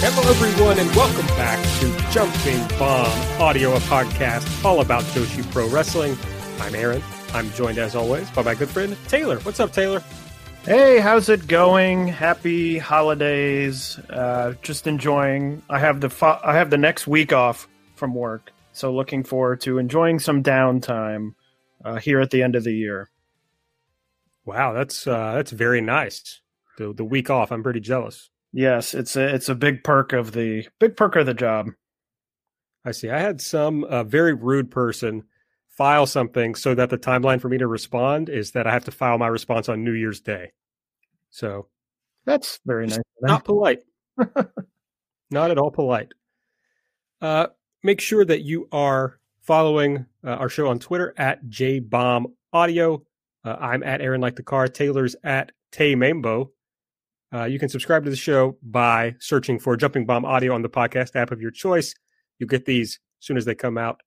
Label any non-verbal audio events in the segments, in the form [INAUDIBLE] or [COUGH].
Hello, everyone, and welcome back to Jumping Bomb Audio, a podcast all about Joshi Pro Wrestling. I'm Aaron. I'm joined, as always, by my good friend Taylor. What's up, Taylor? Hey, how's it going? Happy holidays. Uh, just enjoying. I have the fo- I have the next week off from work, so looking forward to enjoying some downtime uh, here at the end of the year. Wow, that's uh, that's very nice. The the week off. I'm pretty jealous. Yes, it's a it's a big perk of the big perk of the job. I see. I had some uh, very rude person file something so that the timeline for me to respond is that I have to file my response on New Year's Day. So That's very nice. not polite. [LAUGHS] not at all polite. Uh, make sure that you are following uh, our show on Twitter at jbombaudio. Uh, I'm at Aaron Like the Car. Taylor's at Tay Mambo. Uh, you can subscribe to the show by searching for Jumping Bomb Audio on the podcast app of your choice. You get these as soon as they come out,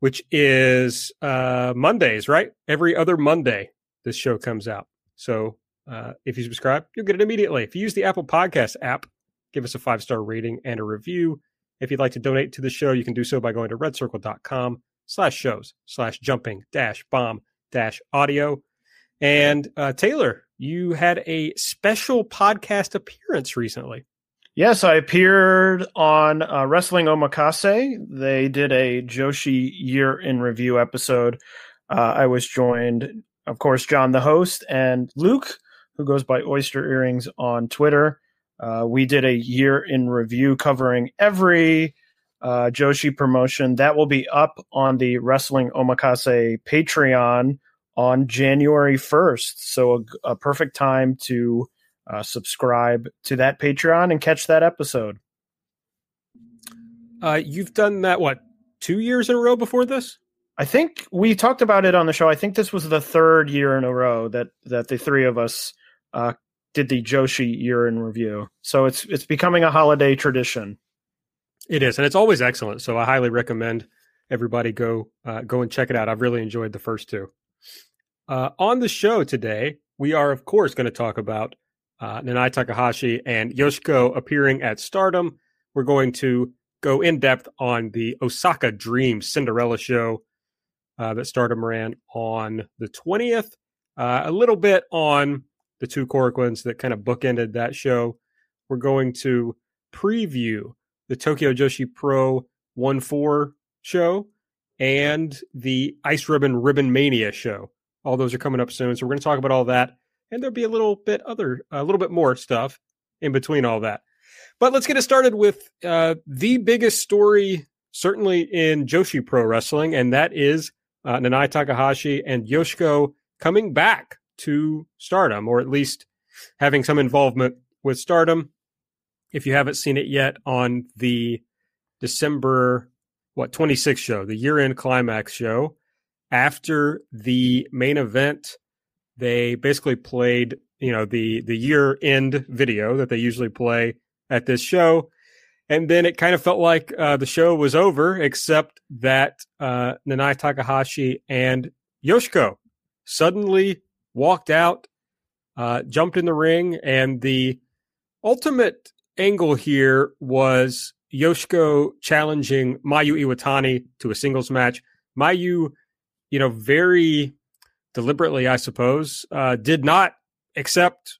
which is uh, Mondays, right? Every other Monday, this show comes out. So uh, if you subscribe, you'll get it immediately. If you use the Apple Podcast app, give us a five star rating and a review. If you'd like to donate to the show, you can do so by going to redcircle.com slash shows slash jumping dash bomb dash audio. And uh, Taylor, you had a special podcast appearance recently. Yes, I appeared on uh, Wrestling Omakase. They did a Joshi Year in Review episode. Uh, I was joined, of course, John, the host, and Luke, who goes by Oyster Earrings on Twitter. Uh, we did a year in review covering every uh, Joshi promotion. That will be up on the Wrestling Omakase Patreon on January 1st. So, a, a perfect time to uh, subscribe to that Patreon and catch that episode. Uh, you've done that, what, two years in a row before this? I think we talked about it on the show. I think this was the third year in a row that that the three of us uh, did the Joshi year in review. So it's it's becoming a holiday tradition. It is, and it's always excellent. So I highly recommend everybody go uh, go and check it out. I've really enjoyed the first two. Uh, on the show today, we are of course going to talk about uh, Nanae Takahashi and Yoshiko appearing at Stardom. We're going to go in depth on the Osaka Dream Cinderella show uh, that Stardom ran on the twentieth. Uh, a little bit on the two Korakuens that kind of bookended that show. We're going to preview the Tokyo Joshi Pro 1 4 show and the Ice Ribbon Ribbon Mania show. All those are coming up soon. So we're going to talk about all that. And there'll be a little bit other, a little bit more stuff in between all that. But let's get it started with uh, the biggest story, certainly in Joshi Pro Wrestling, and that is uh, Nanae Takahashi and Yoshiko coming back to stardom, or at least having some involvement with stardom. If you haven't seen it yet on the December, what, 26th show, the year end climax show, after the main event, they basically played, you know, the, the year end video that they usually play at this show. And then it kind of felt like uh, the show was over, except that uh, Nanae Takahashi and Yoshiko suddenly walked out, uh, jumped in the ring, and the ultimate angle here was Yoshiko challenging Mayu Iwatani to a singles match. Mayu, you know, very deliberately, I suppose, uh, did not accept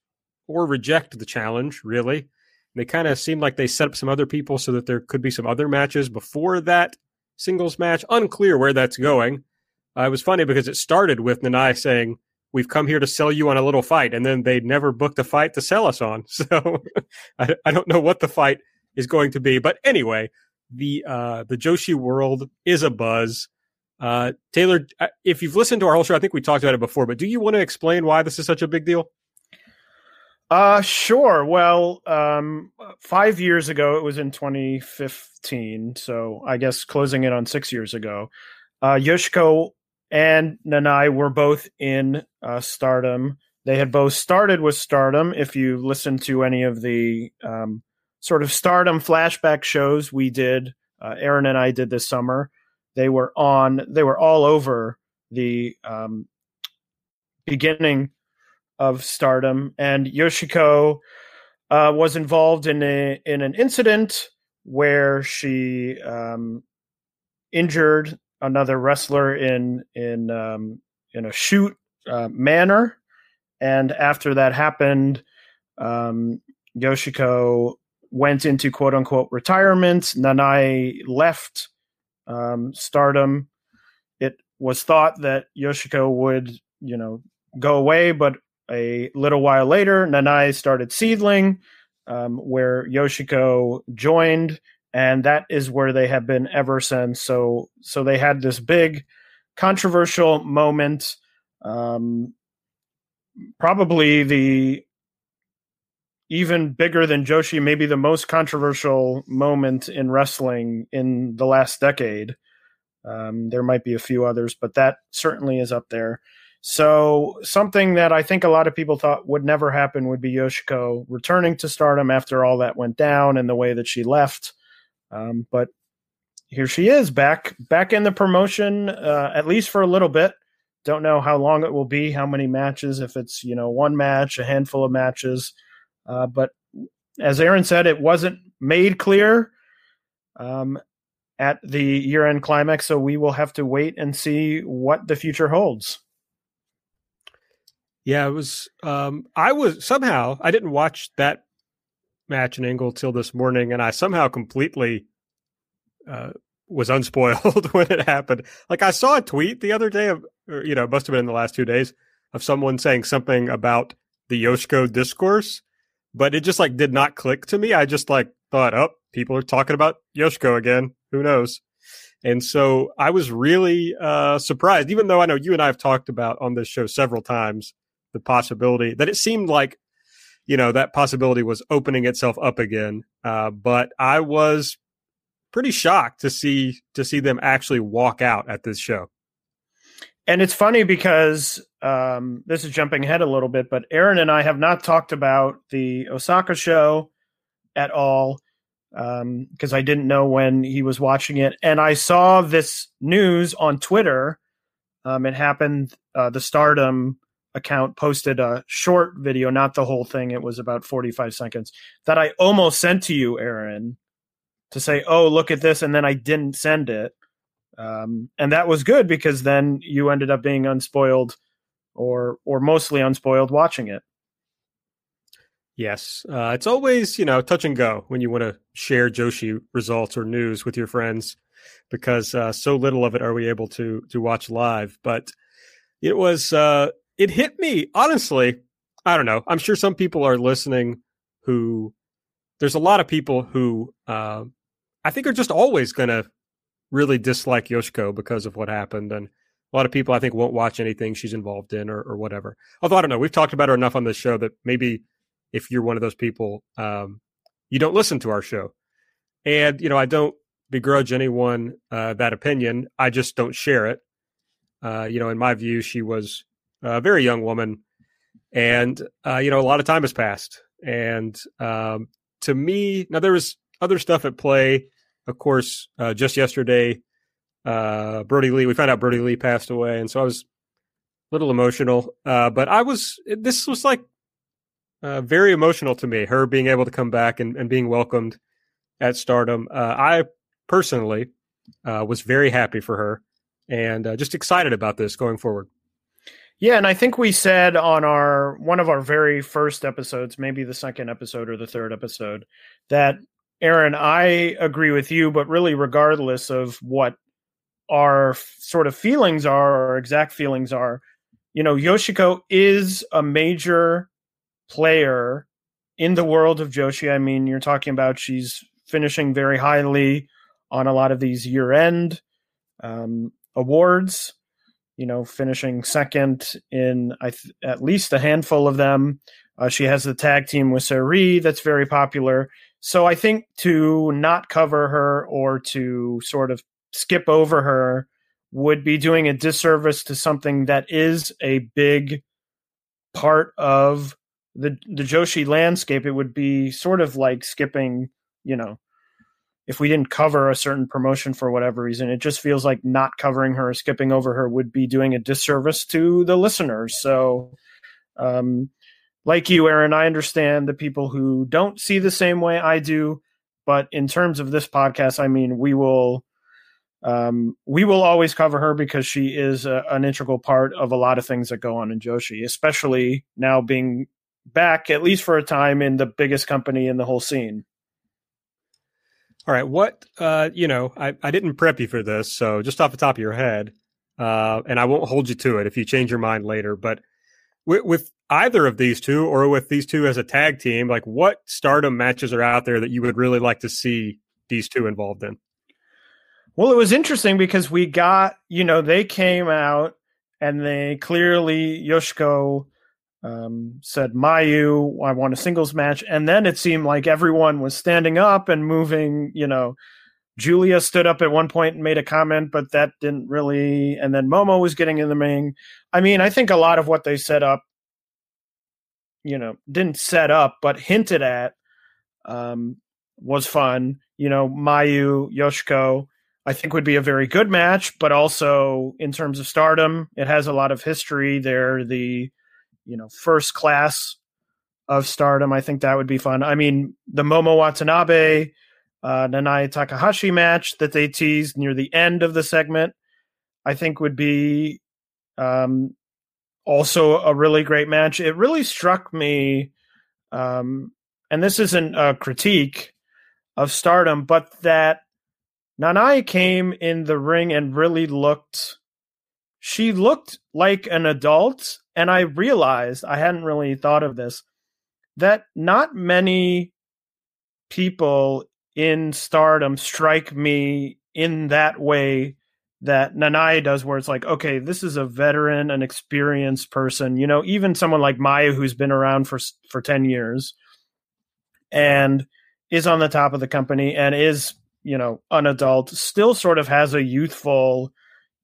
or reject the challenge, really. And They kind of seemed like they set up some other people so that there could be some other matches before that singles match. Unclear where that's going. Uh, it was funny because it started with Nanae saying, We've come here to sell you on a little fight. And then they never booked a fight to sell us on. [LAUGHS] So I, I, don't know what the fight is going to be. But anyway, the uh, the Joshi world is a buzz. Uh, Taylor, uh, if you've listened to our whole show, I think we talked about it before, but do you want to explain why this is such a big deal? Uh, sure. Well, um, five years ago, it was in 2015. So I guess closing in on six years ago, uh, Yoshiko and Nanae were both in uh, Stardom. They had both started with Stardom. If you listen to any of the um, sort of Stardom flashback shows we did, uh, Aaron and I did this summer. They were on. They were all over the um, beginning of Stardom, and Yoshiko uh, was involved in a in an incident where she um, injured another wrestler in in um, in a shoot uh, manner, and after that happened, um, Yoshiko went into quote unquote retirement. Nanae left um, Stardom. It was thought that Yoshiko would, you know, go away, but a little while later, Nanae started SEAdLINNNG, um, where Yoshiko joined, and that is where they have been ever since. So, so they had this big controversial moment, um, probably the even bigger than Joshi, maybe the most controversial moment in wrestling in the last decade. Um, there might be a few others, but that certainly is up there. So something that I think a lot of people thought would never happen would be Yoshiko returning to stardom after all that went down and the way that she left. Um, but here she is back, back in the promotion, uh, at least for a little bit. Don't know how long it will be, how many matches, if it's, you know, one match, a handful of matches. Uh, but as Aaron said, it wasn't made clear um, at the year end climax. So we will have to wait and see what the future holds. Yeah, it was. Um, I was somehow I didn't watch that match in Angle till this morning, and I somehow completely uh, was unspoiled [LAUGHS] when it happened. Like I saw a tweet the other day of, or, you know, must have been in the last two days of someone saying something about the Yoshiko discourse, but it just like did not click to me. I just like thought, oh, people are talking about Yoshiko again. Who knows? And so I was really uh, surprised, even though I know you and I have talked about on this show several times the possibility that it seemed like, you know, that possibility was opening itself up again. Uh, but I was pretty shocked to see to see them actually walk out at this show. And it's funny because um, this is jumping ahead a little bit, but Aaron and I have not talked about the Osaka show at all because um, I didn't know when he was watching it, and I saw this news on Twitter. Um, it happened. Uh, the Stardom account posted a short video, not the whole thing. It was about 45 seconds that I almost sent to you, Aaron, to say, "Oh, look at this," and then I didn't send it. Um, and that was good because then you ended up being unspoiled, or or mostly unspoiled watching it. Yes, uh, it's always you know touch and go when you want to share Joshi results or news with your friends, because uh, so little of it are we able to to watch live. But it was uh, it hit me honestly. I don't know. I'm sure some people are listening who there's a lot of people who uh, I think are just always going to really dislike Yoshiko because of what happened, and a lot of people I think won't watch anything she's involved in or, or whatever. Although I don't know, we've talked about her enough on this show that maybe if you're one of those people, um, you don't listen to our show. And you know, I don't begrudge anyone uh, that opinion. I just don't share it. Uh, you know, in my view, she was a very young woman, and uh, you know, a lot of time has passed. And um, to me, now there was other stuff at play. Of course, uh, just yesterday, uh, Brodie Lee. We found out Brodie Lee passed away, and so I was a little emotional. Uh, but I was. This was like very emotional to me. Her being able to come back and, and being welcomed at Stardom. I personally uh, was very happy for her and uh, just excited about this going forward. Yeah, and I think we said on our one of our very first episodes, maybe the second episode or the third episode, that Aaron, I agree with you, but really, regardless of what our sort of feelings are or exact feelings are, you know, Yoshiko is a major player in the world of Joshi. I mean, you're talking about she's finishing very highly on a lot of these year end um, awards. You know, finishing second in th- at least a handful of them. Uh, she has the tag team with Sareee that's very popular. So I think to not cover her or to sort of skip over her would be doing a disservice to something that is a big part of the the Joshi landscape. It would be sort of like skipping, you know, if we didn't cover a certain promotion for whatever reason, it just feels like not covering her skipping over her would be doing a disservice to the listeners. So, um, like you, Aaron, I understand the people who don't see the same way I do. But in terms of this podcast, I mean, we will um, we will always cover her because she is a, an integral part of a lot of things that go on in Joshi, especially now being back at least for a time in the biggest company in the whole scene. All right. What, uh, you know, I, I didn't prep you for this. So just off the top of your head, uh, and I won't hold you to it if you change your mind later, but with, with either of these two or with these two as a tag team, like what stardom matches are out there that you would really like to see these two involved in? Well, it was interesting because we got, you know, they came out and they clearly, Yoshiko um, said Mayu, I want a singles match, and then it seemed like everyone was standing up and moving. You know, Julia stood up at one point and made a comment, but that didn't really. And then Momo was getting in the ring. I mean, I think a lot of what they set up, you know, didn't set up, but hinted at, um, was fun. You know, Mayu, Yoshiko. I think would be a very good match, but also in terms of stardom, it has a lot of history. They're the you know first class of stardom. I think that would be fun. I mean, the Momo Watanabe uh, Nanae Takahashi match that they teased near the end of the segment, I think would be um, also a really great match. It really struck me, um, and this isn't a critique of stardom, but that Nanae came in the ring and really looked. She looked like an adult and I realized I hadn't really thought of this that not many people in stardom strike me in that way that Nanae does, where it's like, okay, this is a veteran, an experienced person. You know, even someone like Mayu, who's been around for for ten years, and is on the top of the company and is you know an adult, still sort of has a youthful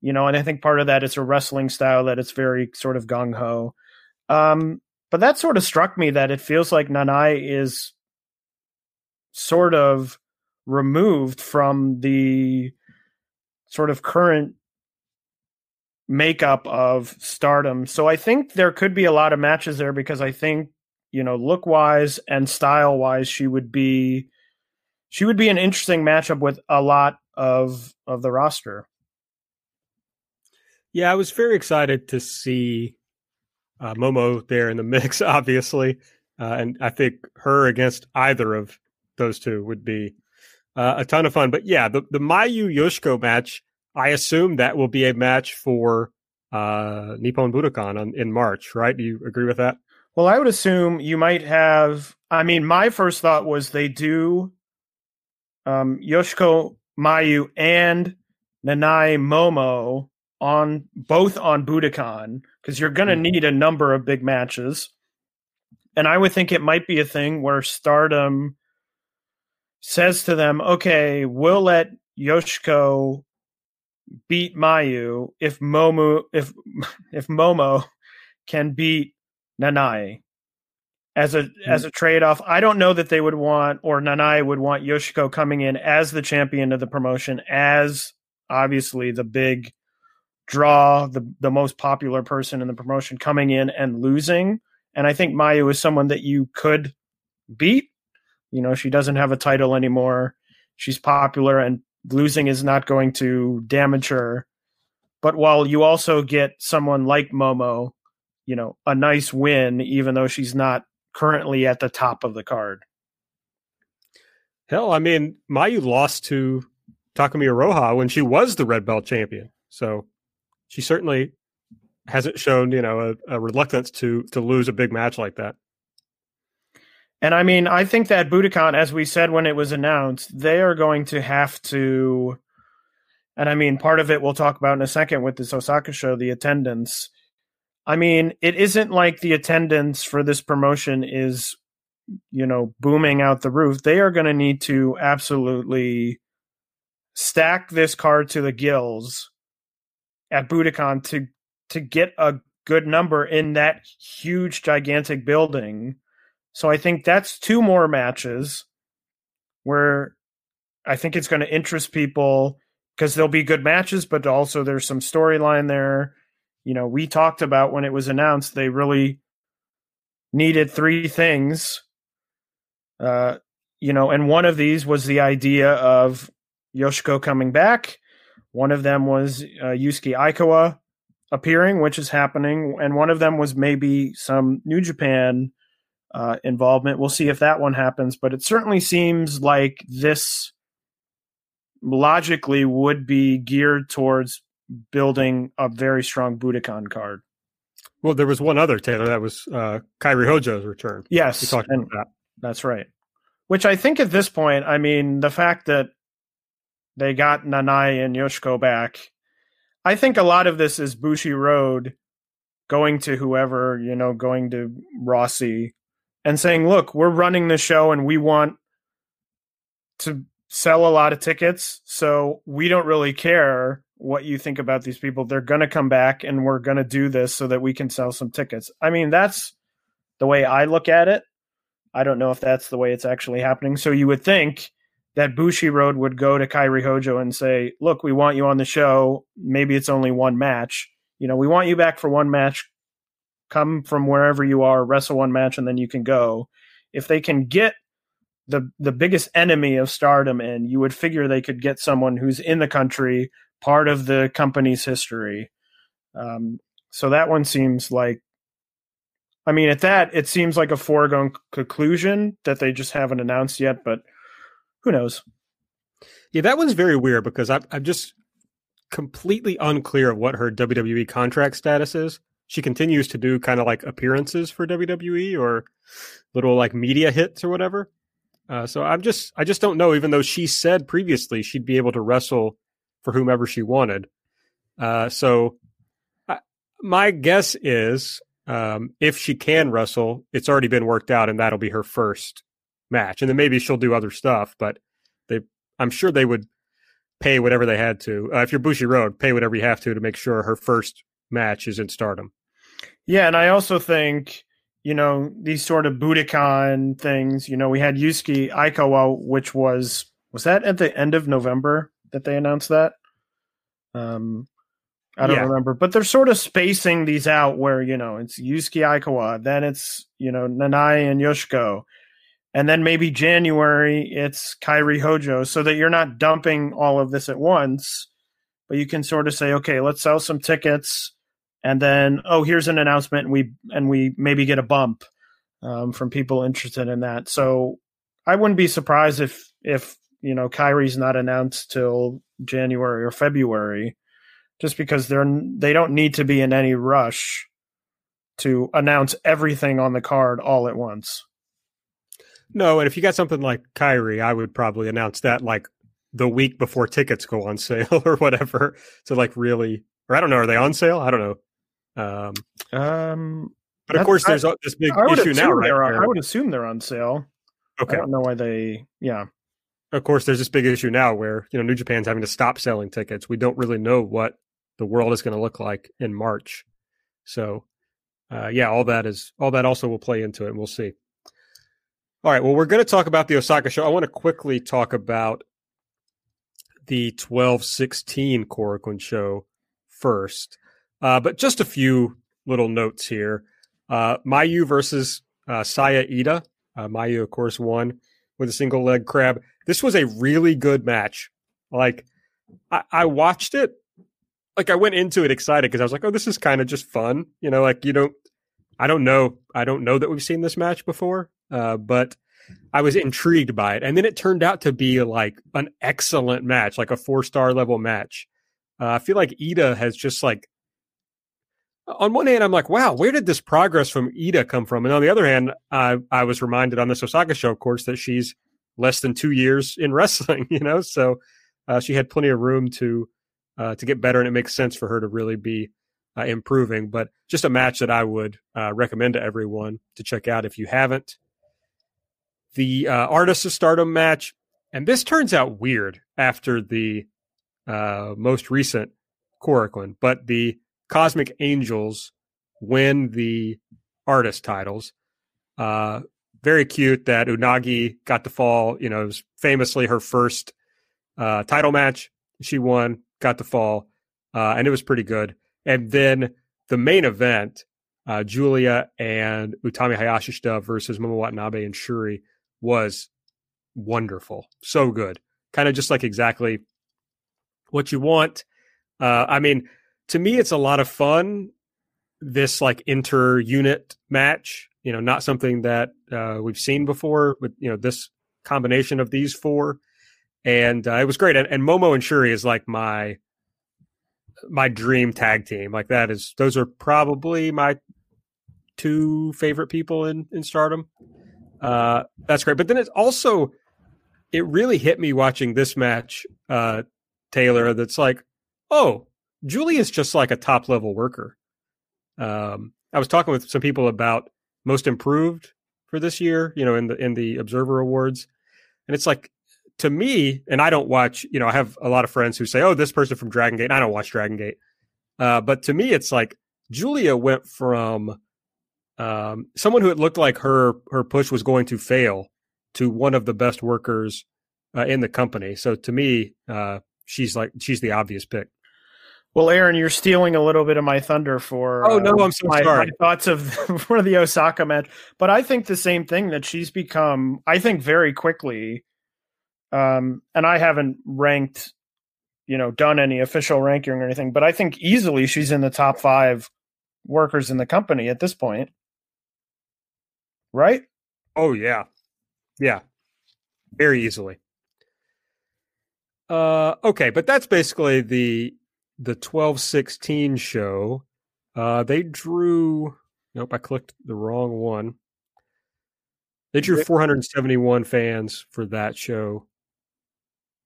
you know, and I think part of that is a wrestling style that it's very sort of gung ho. Um, but that sort of struck me that it feels like Nanae is sort of removed from the sort of current makeup of stardom. So I think there could be a lot of matches there because I think, you know, look wise and style wise, she would be she would be an interesting matchup with a lot of of the roster. Yeah, I was very excited to see uh, Momo there in the [LAUGHS] mix, obviously, uh, and I think her against either of those two would be uh, a ton of fun. But yeah, the the Mayu Yoshiko match, I assume that will be a match for uh, Nippon Budokan on, in March, right? Do you agree with that? Well, I would assume you might have. I mean, my first thought was they do um, Yoshiko Mayu and Nanae Momo on both on Budokan because you're going to need a number of big matches. And I would think it might be a thing where Stardom says to them, "Okay, we'll let Yoshiko beat Mayu if Momo if [LAUGHS] if Momo can beat Nanae." As a mm-hmm. as a trade off, I don't know that they would want or Nanae would want Yoshiko coming in as the champion of the promotion, as obviously the big draw, the the most popular person in the promotion coming in and losing. And I think Mayu is someone that you could beat. You know, she doesn't have a title anymore. She's popular and losing is not going to damage her. But while you also get someone like Momo, you know, a nice win, even though she's not currently at the top of the card. Hell, I mean, Mayu lost to Takumi Iroha when she was the red belt champion. So she certainly hasn't shown, you know, a, a, reluctance to to lose a big match like that. And I mean, I think that Budokan, as we said when it was announced, they are going to have to. And I mean, part of it we'll talk about in a second with this Osaka show, the attendance. I mean, it isn't like the attendance for this promotion is, you know, booming out the roof. They are going to need to absolutely stack this card to the gills at Budokan to to get a good number in that huge gigantic building. So I think that's two more matches where I think it's going to interest people because there'll be good matches, but also there's some storyline there. You know, we talked about when it was announced, they really needed three things. Uh, you know, and one of these was the idea of Yoshiko coming back. One of them was uh, Yuzuki Aikawa appearing, which is happening, and one of them was maybe some New Japan uh, involvement. We'll see if that one happens, but it certainly seems like this logically would be geared towards building a very strong Budokan card. Well, there was one other Taylor that was uh, Kairi Hojo's return. Yes, we talked about that. That's right. Which I think at this point, I mean, the fact that they got Nanae and Yoshiko back. I think a lot of this is Bushiroad going to whoever, you know, going to Rossy, and saying, look, we're running the show and we want to sell a lot of tickets. So we don't really care what you think about these people. They're going to come back and we're going to do this so that we can sell some tickets. I mean, that's the way I look at it. I don't know if that's the way it's actually happening. So you would think that Bushiroad would go to Kairi Hojo and say, "Look, we want you on the show. Maybe it's only one match. You know, we want you back for one match. Come from wherever you are, wrestle one match, and then you can go." If they can get the the biggest enemy of Stardom in, you would figure they could get someone who's in the country, part of the company's history. Um, so that one seems like I mean, at that, it seems like a foregone conclusion that they just haven't announced yet, but who knows? Yeah, that one's very weird because I'm, I'm just completely unclear of what her WWE contract status is. She continues to do kind of like appearances for WWE or little like media hits or whatever. Uh, so I'm just I just don't know. Even though she said previously she'd be able to wrestle for whomever she wanted, uh, so I, my guess is um, if she can wrestle, it's already been worked out, and that'll be her first match, and then maybe she'll do other stuff. But they, I'm sure they would pay whatever they had to. Uh, if you're Bushiroad, pay whatever you have to to make sure her first match is in Stardom. Yeah, and I also think you know these sort of Budokan things. You know, we had Yuzuki Aikawa, which was was that at the end of November that they announced that. Um, I don't yeah. remember, but they're sort of spacing these out where you know it's Yuzuki Aikawa, then it's you know Nanae and Yoshiko, and then maybe January it's Kairi Hojo, so that you're not dumping all of this at once, but you can sort of say, okay, let's sell some tickets, and then oh, here's an announcement, and we and we maybe get a bump um, from people interested in that. So I wouldn't be surprised if if you know Kairi's not announced till January or February, just because they're they don't need to be in any rush to announce everything on the card all at once. No, and if you got something like Kairi, I would probably announce that like the week before tickets go on [LAUGHS] sale or whatever to like really or I don't know, are they on sale? I don't know. Um, Um, but of That's- course, there's a- this big issue now, right? on, I would assume they're on sale. okay, I don't know why they. Yeah. Of course, there's this big issue now where you know New Japan's having to stop selling tickets. We don't really know what the world is going to look like in March. So, uh, yeah, all that is all that also will play into it, we'll see. All right, well, we're going to talk about the Osaka show. I want to quickly talk about the 12-16 Korakuen show first, uh, but just a few little notes here. Uh, Mayu versus uh, Saya Ida. Uh, Mayu, of course, won with a single leg crab. This was a really good match. Like, I, I watched it. Like, I went into it excited because I was like, oh, this is kind of just fun. You know, like, you don't, I don't know. I don't know that we've seen this match before, uh, but I was intrigued by it. And then it turned out to be like an excellent match, like a four star level match. Uh, I feel like Ida has just like, on one hand, I'm like, wow, where did this progress from Ida come from? And on the other hand, I, I was reminded on this Osaka show, of course, that she's less than two years in [LAUGHS] wrestling, you know, so uh, she had plenty of room to uh, to get better, and it makes sense for her to really be uh, improving. But just a match that I would uh, recommend to everyone to check out if you haven't. The uh, Artists of Stardom match, and this turns out weird after the uh, most recent Korakuen, but the Cosmic Angels win the artist titles. Uh, very cute that Unagi got the fall. You know, it was famously her first uh, title match. She won, got the fall, uh, and it was pretty good. And then the main event, uh, Julia and Utami Hayashishita versus Momo Watanabe and Shuri was wonderful. So good. Kind of just like exactly what you want. Uh, I mean, to me, it's a lot of fun. This like inter unit match, you know, not something that uh, we've seen before with, you know, this combination of these four. And uh, it was great. And, and Momo and Shuri is like my, my dream tag team. Like that is, those are probably my two favorite people in, in stardom. Uh, that's great. But then it's also, it really hit me watching this match, uh, Taylor, that's like, oh, Julia's just like a top level worker. Um, I was talking with some people about most improved for this year, you know, in the in the Observer Awards, and it's like to me, and I don't watch, you know, I have a lot of friends who say, "Oh, this person from Dragon Gate." And I don't watch Dragon Gate, uh, but to me, it's like Julia went from um, someone who it looked like her her push was going to fail to one of the best workers uh, in the company. So to me, uh, she's like she's the obvious pick. Well, Aaron, you're stealing a little bit of my thunder for. Oh, no, I'm so my, sorry. My thoughts of [LAUGHS] for the Osaka match, but I think the same thing that she's become. I think very quickly, um, and I haven't ranked, you know, done any official ranking or anything, but I think easily she's in the top five workers in the company at this point. Right? Oh yeah, yeah, very easily. Uh, okay, but that's basically the the twelve sixteen show. Uh, they drew. Nope, I clicked the wrong one. They drew 471 fans for that show.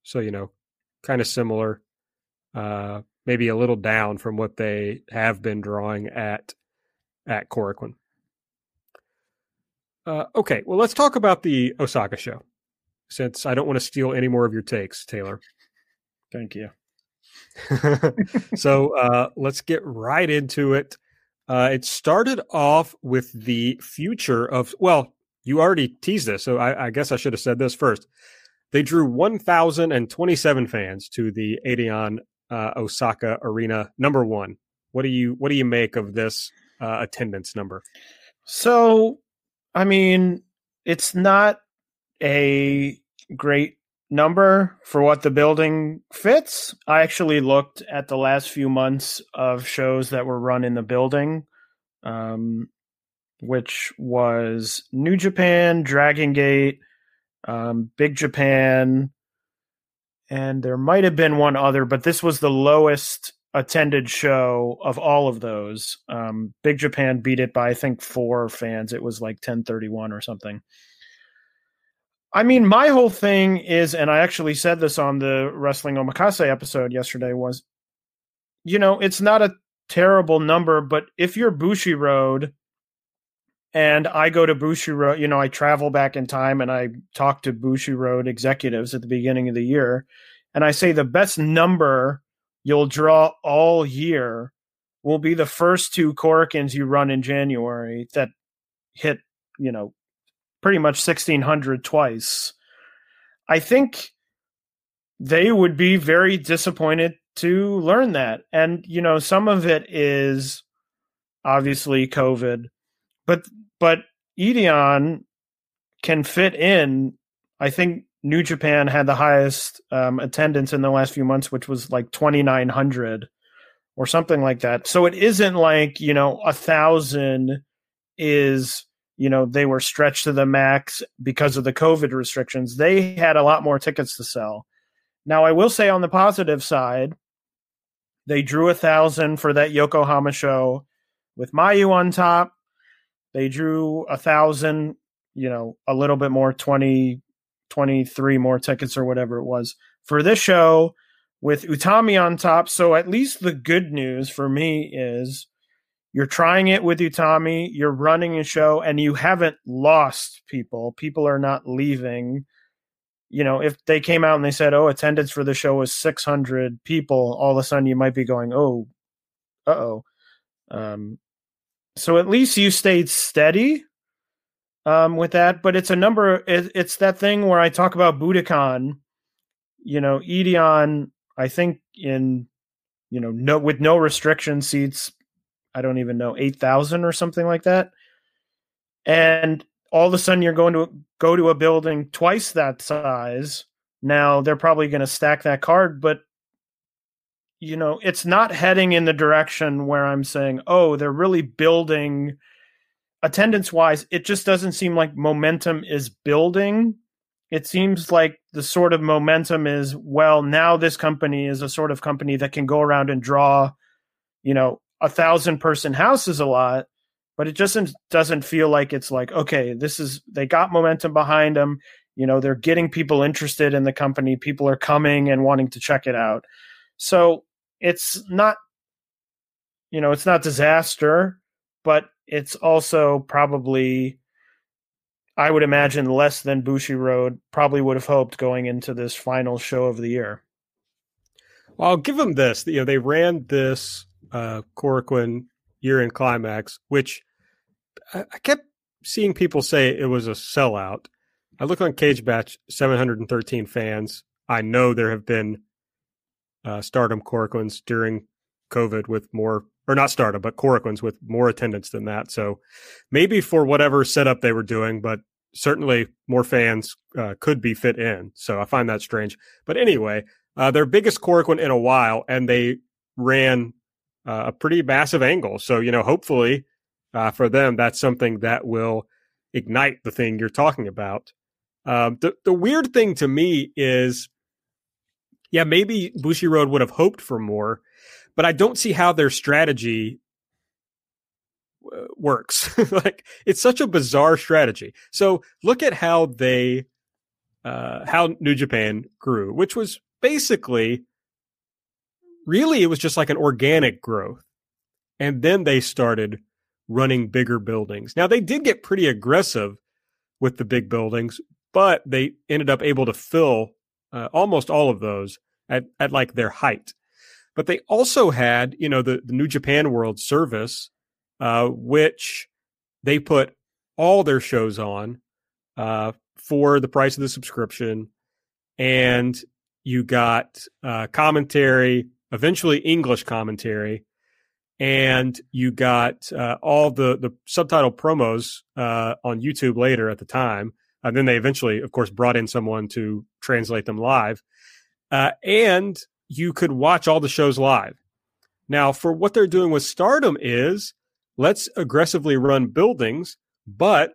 So, you know, kind of similar. Uh, maybe a little down from what they have been drawing at at Korakuen. Uh, okay, well, let's talk about the Osaka show, since I don't want to steal any more of your takes, Taylor. Thank you. [LAUGHS] so uh, let's get right into it. Uh, it started off with the future of, well, you already teased this, so I, I guess I should have said this first. They drew 1,027 fans to the Edion uh, Osaka Arena number one. What do you what do you make of this uh, attendance number? So, I mean, it's not a great number for what the building fits. I actually looked at the last few months of shows that were run in the building, um, which was New Japan, Dragon Gate, um, Big Japan, and there might have been one other, but this was the lowest attended show of all of those. Um, Big Japan beat it by I think four fans. It was like ten thirty one or something. I mean, my whole thing is, and I actually said this on the Wrestling Omakase episode yesterday, was you know, it's not a terrible number, but if you're Bushiroad and I go to Bushiroad, you know, I travel back in time and I talk to Bushiroad executives at the beginning of the year, and I say the best number you'll draw all year will be the first two Korakuens you run in January that hit, you know, pretty much 1600 twice. I think they would be very disappointed to learn that. And, you know, some of it is obviously COVID, but, but Edion can fit in. I think New Japan had the highest um, attendance in the last few months, which was like 2,900 or something like that. So it isn't like, you know, a thousand is, you know, they were stretched to the max because of the COVID restrictions. They had a lot more tickets to sell. Now, I will say on the positive side, they drew a thousand for that Yokohama show with Mayu on top. They drew a thousand, you know, a little bit more, 20, 23 more tickets or whatever it was for this show with Utami on top. So at least the good news for me is you're trying it with Utami, you're running a show, and you haven't lost people. People are not leaving you know, if they came out and they said, "Oh, attendance for the show was 600 people," all of a sudden you might be going, "Oh, uh oh." Um, so at least you stayed steady um, with that, but it's a number. It, it's that thing where I talk about Budokan. You know, Edion. I think in you know no with no restriction seats. I don't even know eight thousand or something like that. And all of a sudden you're going to go to a building twice that size. Now they're probably going to stack that card, but you know, it's not heading in the direction where I'm saying, oh, they're really building attendance wise. It just doesn't seem like momentum is building. It seems like the sort of momentum is, well, now this company is a sort of company that can go around and draw, you know, a thousand person houses a lot but it just doesn't feel like it's like okay this is they got momentum behind them. You know they're getting people interested in the company. People are coming and wanting to check it out. So it's not you know it's not disaster but it's also probably i would imagine less than Bushiroad probably would have hoped going into this final show of the year. Well i'll give them this. You know they ran this uh Korakuen year in climax, which I, kept seeing people say it was a sellout. I look on Cagematch, 713 fans. I know there have been uh, Stardom Korakuens during COVID with more, or not Stardom, but Korakuens with more attendance than that. So maybe for whatever setup they were doing, but certainly more fans uh, could be fit in. So I find that strange. But anyway, uh, their biggest Korakuen in a while, and they ran uh, a pretty massive angle. So, you know, hopefully uh, for them, that's something that will ignite the thing you're talking about. Um, the, the weird thing to me is, yeah, maybe Bushiroad would have hoped for more, but I don't see how their strategy uh, works. [LAUGHS] like it's such a bizarre strategy. So look at how they, uh, how New Japan grew, which was basically really it was just like an organic growth. And then they started running bigger buildings. Now they did get pretty aggressive with the big buildings, but they ended up able to fill uh, almost all of those at, at like their height. But they also had, you know, the, the New Japan World Service, uh, which they put all their shows on uh, for the price of the subscription. And you got uh, commentary, eventually English commentary, and you got uh, all the the subtitle promos uh, on YouTube later at the time. And then they eventually, of course, brought in someone to translate them live, uh, and you could watch all the shows live. Now, for what they're doing with Stardom is let's aggressively run buildings, but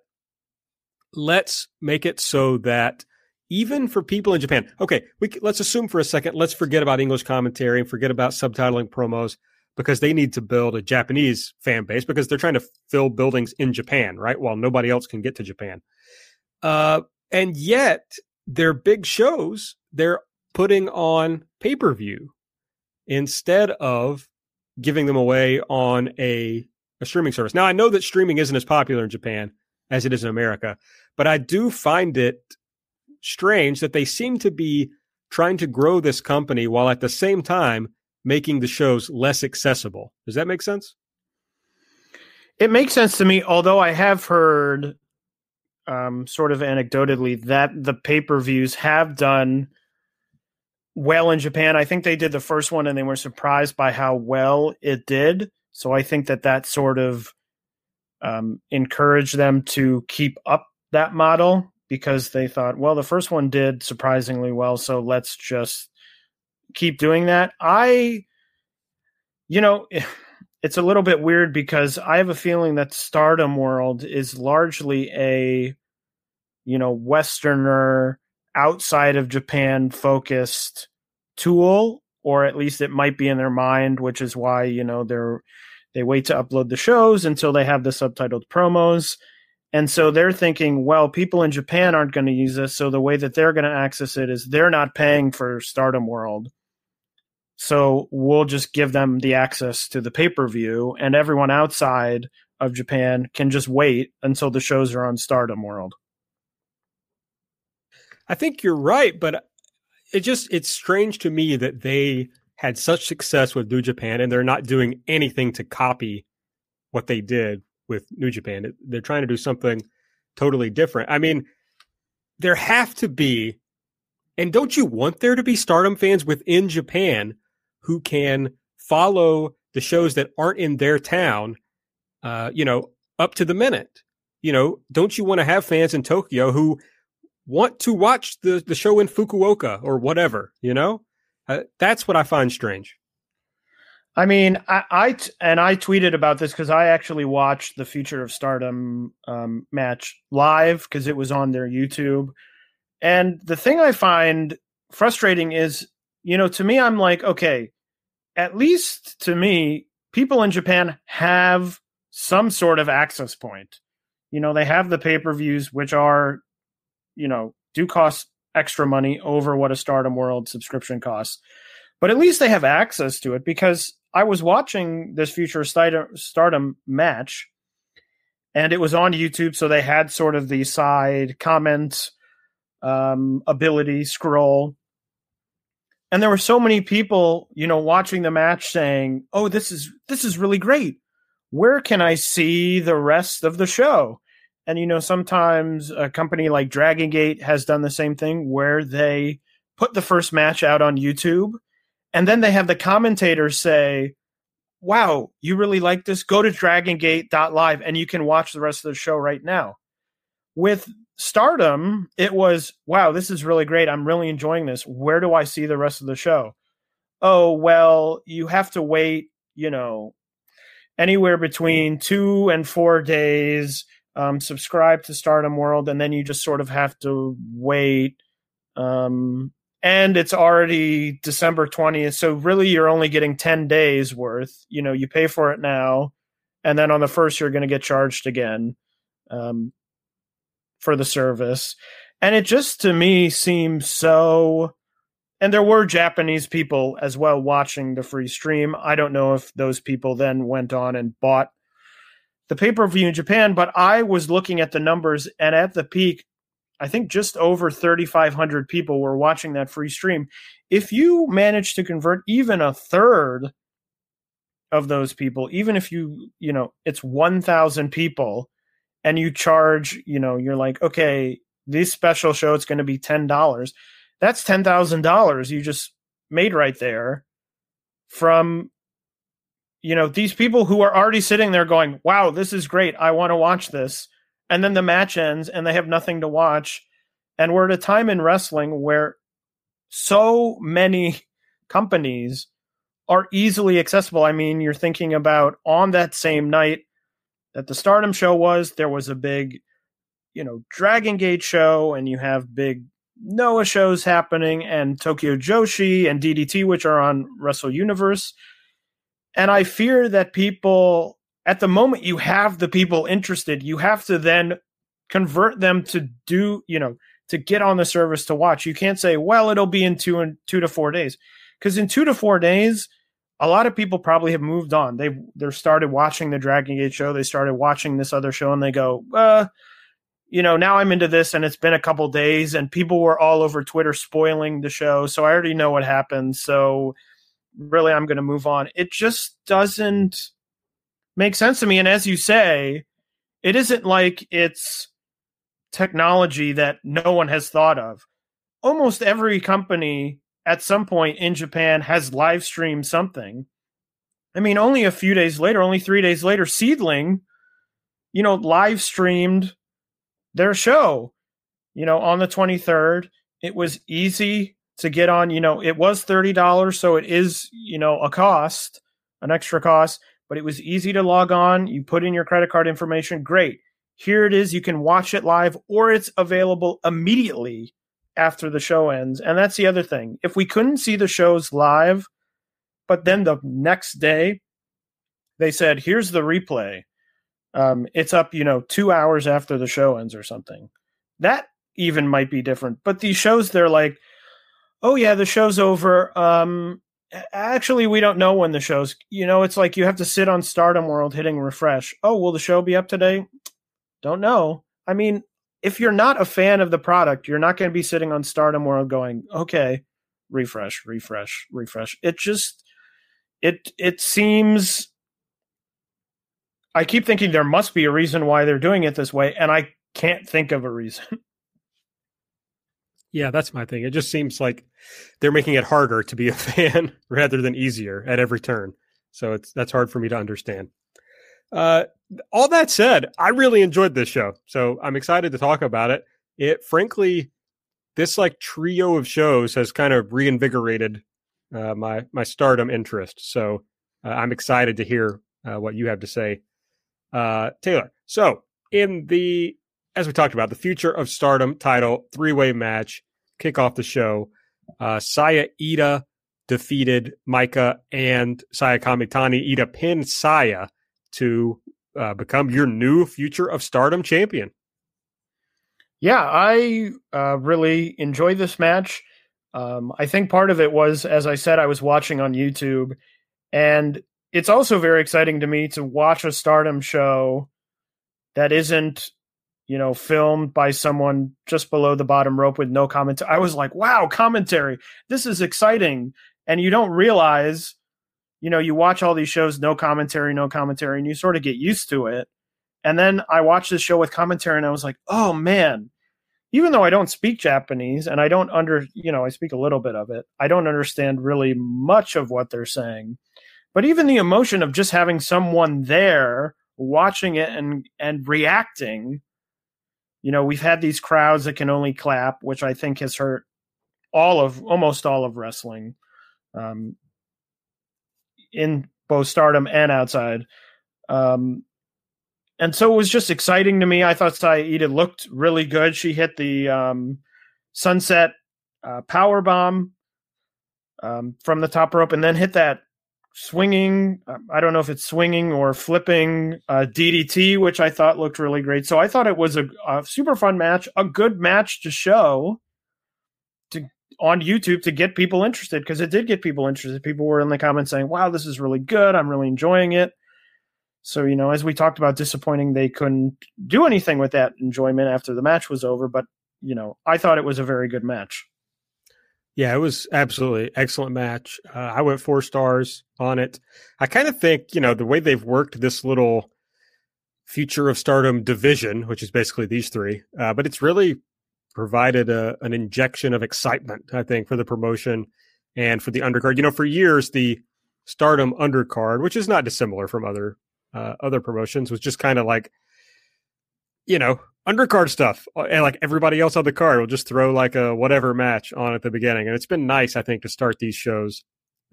let's make it so that even for people in Japan. Okay, we, let's assume for a second, let's forget about English commentary and forget about subtitling promos because they need to build a Japanese fan base because they're trying to fill buildings in Japan, right? While nobody else can get to Japan. Uh, and yet, their big shows, they're putting on pay per view instead of giving them away on a, a streaming service. Now, I know that streaming isn't as popular in Japan as it is in America, but I do find it strange that they seem to be trying to grow this company while at the same time making the shows less accessible. Does that make sense? It makes sense to me, although I have heard um, sort of anecdotally that the pay per views have done well in Japan. I think they did the first one and they were surprised by how well it did. So I think that that sort of um, encouraged them to keep up that model because they thought, well, the first one did surprisingly well. So let's just keep doing that. I, you know, [LAUGHS] it's a little bit weird because I have a feeling that Stardom World is largely a, you know, Westerner outside of Japan focused tool, or at least it might be in their mind, which is why, you know, they're, they wait to upload the shows until they have the subtitled promos. And so they're thinking, well, people in Japan aren't going to use this. So the way that they're going to access it is they're not paying for Stardom World. So we'll just give them the access to the pay per view, and everyone outside of Japan can just wait until the shows are on Stardom World. I think you're right, but it just it's strange to me that they had such success with New Japan and they're not doing anything to copy what they did with New Japan. They're trying to do something totally different. I mean, there have to be and don't you want there to be Stardom fans within Japan who can follow the shows that aren't in their town, uh, you know, up to the minute. You know, don't you want to have fans in Tokyo who want to watch the, the show in Fukuoka or whatever, you know? Uh, that's what I find strange. I mean, I, I t- and I tweeted about this because I actually watched the Future of Stardom um, match live because it was on their YouTube. And the thing I find frustrating is, you know, to me, I'm like, okay, at least to me, people in Japan have some sort of access point. You know, they have the pay per views, which are, you know, do cost extra money over what a Stardom World subscription costs. But at least they have access to it because I was watching this Future Stardom match and it was on YouTube. So they had sort of the side comment um, ability scroll and there were so many people you know watching the match saying oh this is this is really great where can i see the rest of the show and you know sometimes a company like dragon gate has done the same thing where they put the first match out on youtube and then they have the commentators say wow you really like this go to dragongate.live and you can watch the rest of the show right now with Stardom, it was, wow, this is really great. I'm really enjoying this. Where do I see the rest of the show? Oh, well, you have to wait, you know, anywhere between two and four days. Um, subscribe to Stardom World, and then you just sort of have to wait. Um, and it's already December 20th. So really, you're only getting 10 days worth. You know, you pay for it now, and then on the first, you're going to get charged again. Um, for the service. And it just to me seems so and there were Japanese people as well watching the free stream. I don't know if those people then went on and bought the pay per view in Japan, but I was looking at the numbers, and at the peak, I think just over 3,500 people were watching that free stream. If you manage to convert even a third of those people, even if you, you know, it's 1,000 people and you charge, you know, you're like, okay, this special show it's going to be ten dollars. That's ten thousand dollars you just made right there from you know these people who are already sitting there going, "Wow, this is great. I want to watch this." And then the match ends and they have nothing to watch. And we're at a time in wrestling where so many [LAUGHS] companies are easily accessible. I mean, you're thinking about on that same night that the Stardom show was. There was a big, you know, Dragon Gate show, and you have big Noah shows happening, and Tokyo Joshi and DDT, which are on Wrestle Universe. And I fear that people, at the moment you have the people interested, you have to then convert them to do, you know, to get on the service to watch. You can't say, well, it'll be in two and two to four days. Because in two to four days, a lot of people probably have moved on. They've they started watching the Dragon Gate show. They started watching this other show, and they go, uh, you know, now I'm into this, and it's been a couple days, and people were all over Twitter spoiling the show, so I already know what happened. So really, I'm to move on. It just doesn't make sense to me. And as you say, it isn't like it's technology that no one has thought of. Almost every company at some point in Japan has live streamed something. I mean, only a few days later, only three days later, SEAdLINNNG, you know, live streamed their show, you know, on the 23rd. It was easy to get on, you know, it was $30, so it is, you know, a cost, an extra cost, but it was easy to log on. You put in your credit card information. Great. Here it is. You can watch it live or it's available immediately after the show ends. And that's the other thing. If we couldn't see the shows live, but then the next day they said, here's the replay. Um, it's up, you know, two hours after the show ends or something. That even might be different. But these shows, they're like, oh yeah, the show's over. Um, actually, we don't know when the show's. You know, it's like you have to sit on Stardom World hitting refresh. Oh, will the show be up today? Don't know. I mean, if you're not a fan of the product, you're not going to be sitting on Stardom World going, okay, refresh, refresh, refresh. It just it it seems I keep thinking there must be a reason why they're doing it this way, and I can't think of a reason. [LAUGHS] Yeah, that's my thing. It just seems like they're making it harder to be a [LAUGHS] fan rather than easier at every turn. So it's that's hard for me to understand. Uh, all that said, I really enjoyed this show, so I'm excited to talk about it. It frankly, this like trio of shows has kind of reinvigorated uh, my my Stardom interest. So uh, I'm excited to hear uh, what you have to say, uh, Taylor. So in the as we talked about the future of Stardom title three way match kick off the show, uh, Saya Iida defeated Maika and Saya Kamitani. Iida pinned Saya to uh, become your new future of stardom champion. Yeah, I uh, really enjoyed this match. Um, I think part of it was, as I said, I was watching on YouTube, and it's also very exciting to me to watch a stardom show that isn't, you know, filmed by someone just below the bottom rope with no commentary. I was like, wow, commentary. This is exciting. And you don't realize you know, you watch all these shows, no commentary, no commentary, and you sort of get used to it. And then I watched this show with commentary and I was like, oh man, even though I don't speak Japanese and I don't under, you know, I speak a little bit of it, I don't understand really much of what they're saying. But even the emotion of just having someone there watching it and and reacting, you know, we've had these crowds that can only clap, which I think has hurt all of almost all of wrestling. Um, in both stardom and outside. Um, and so it was just exciting to me. I thought Saida looked really good. She hit the um, sunset uh, power bomb um, from the top rope, and then hit that swinging. Um, I don't know if it's swinging or flipping uh, DDT, which I thought looked really great. So I thought it was a, a super fun match, a good match to show to on YouTube to get people interested because it did get people interested. People were in the comments saying, "Wow, this is really good. I'm really enjoying it." So, you know, as we talked about disappointing they couldn't do anything with that enjoyment after the match was over, but you know, I thought it was a very good match. Yeah, it was absolutely excellent match. Uh, I went 4 stars on it. I kind of think, you know, the way they've worked this little future of stardom division, which is basically these three, uh, but it's really provided a, an injection of excitement, I think, for the promotion and for the undercard. You know, for years, the Stardom undercard, which is not dissimilar from other uh, other promotions, was just kind of like, you know, undercard stuff, uh, and like everybody else on the card will just throw like a whatever match on at the beginning. And it's been nice, I think, to start these shows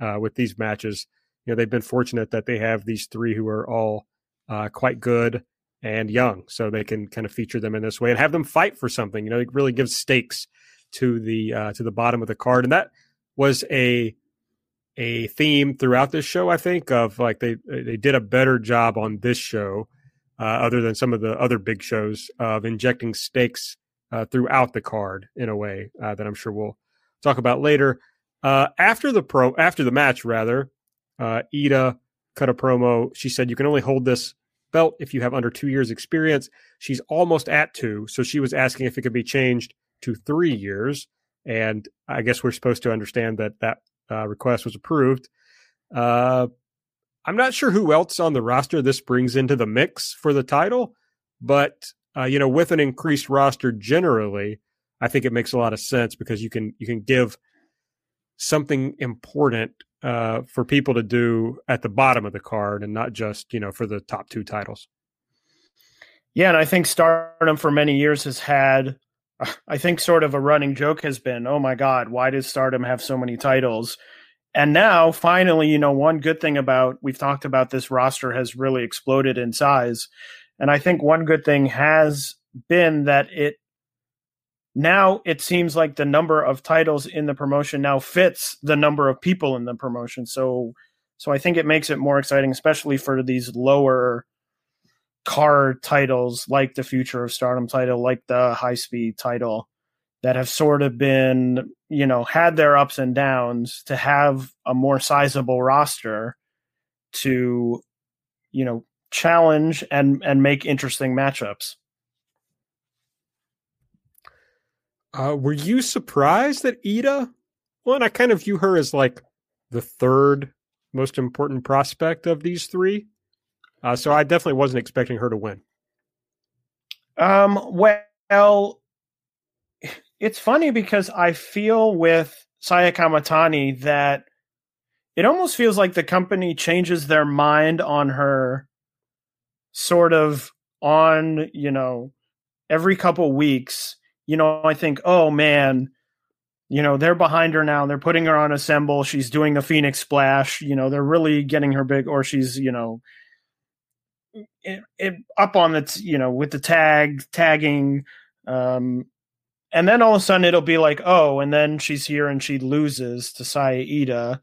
uh, with these matches. You know, they've been fortunate that they have these three who are all uh, quite good and young, so they can kind of feature them in this way and have them fight for something. You know, it really gives stakes to the uh, to the bottom of the card, and that was a a theme throughout this show. I think of like they they did a better job on this show, other than some of the other big shows of injecting stakes uh, throughout the card in a way uh, that I'm sure we'll talk about later. Uh, after the pro after the match, rather, uh, Iida cut a promo. She said, You can only hold this belt if you have under two years experience. She's almost at two. So she was asking if it could be changed to three years. And I guess we're supposed to understand that that uh, request was approved. Uh, I'm not sure who else on the roster this brings into the mix for the title, but uh, you know, with an increased roster generally, I think it makes a lot of sense because you can you can give something important uh, for people to do at the bottom of the card and not just you know for the top two titles. Yeah, and I think Stardom for many years has had, I think, sort of a running joke has been, oh my God, why does Stardom have so many titles? And now, finally, you know, one good thing about we've talked about this roster has really exploded in size. And I think one good thing has been that it now it seems like the number of titles in the promotion now fits the number of people in the promotion. So so I think it makes it more exciting, especially for these lower car titles like the Future of Stardom title, like the High Speed title, that have sort of been, you know, had their ups and downs to have a more sizable roster to, you know, challenge and and make interesting matchups. Uh, were you surprised that Iida? Well, I kind of view her as like the third most important prospect of these three. Uh, so I definitely wasn't expecting her to win. Um, well, it's funny because I feel with Saya Kamitani that it almost feels like the company changes their mind on her sort of on, you know, every couple weeks you know, I think, oh man, you know, they're behind her now. They're putting her on assemble. She's doing the Phoenix splash. You know, they're really getting her big, or she's, you know, it, it, up on the, you know, with the tag, tagging. Um, and then all of a sudden it'll be like, oh, and then she's here and she loses to Saya Iida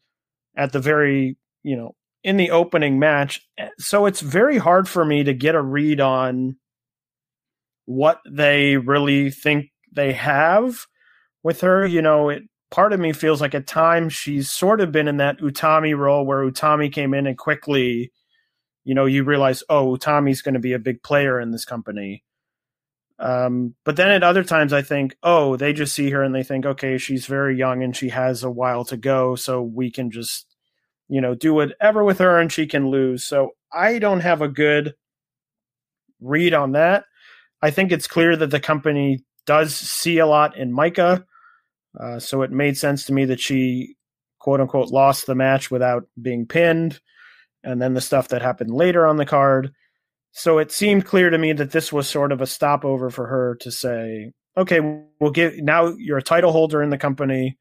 at the very, you know, in the opening match. Eh, so it's very hard for me to get a read on what they really think they have with her. You know, it part of me feels like at times she's sort of been in that Utami role where Utami came in and quickly, you know, you realize, oh, Utami's going to be a big player in this company. Um, but then at other times, I think, oh, they just see her and they think, okay, she's very young and she has a while to go, so we can just, you know, do whatever with her and she can lose. So I don't have a good read on that. I think it's clear that the company does see a lot in Maika, Uh, so it made sense to me that she, quote unquote, lost the match without being pinned. And then the stuff that happened later on the card. So it seemed clear to me that this was sort of a stopover for her to say, okay, we'll give now you're a title holder in the company.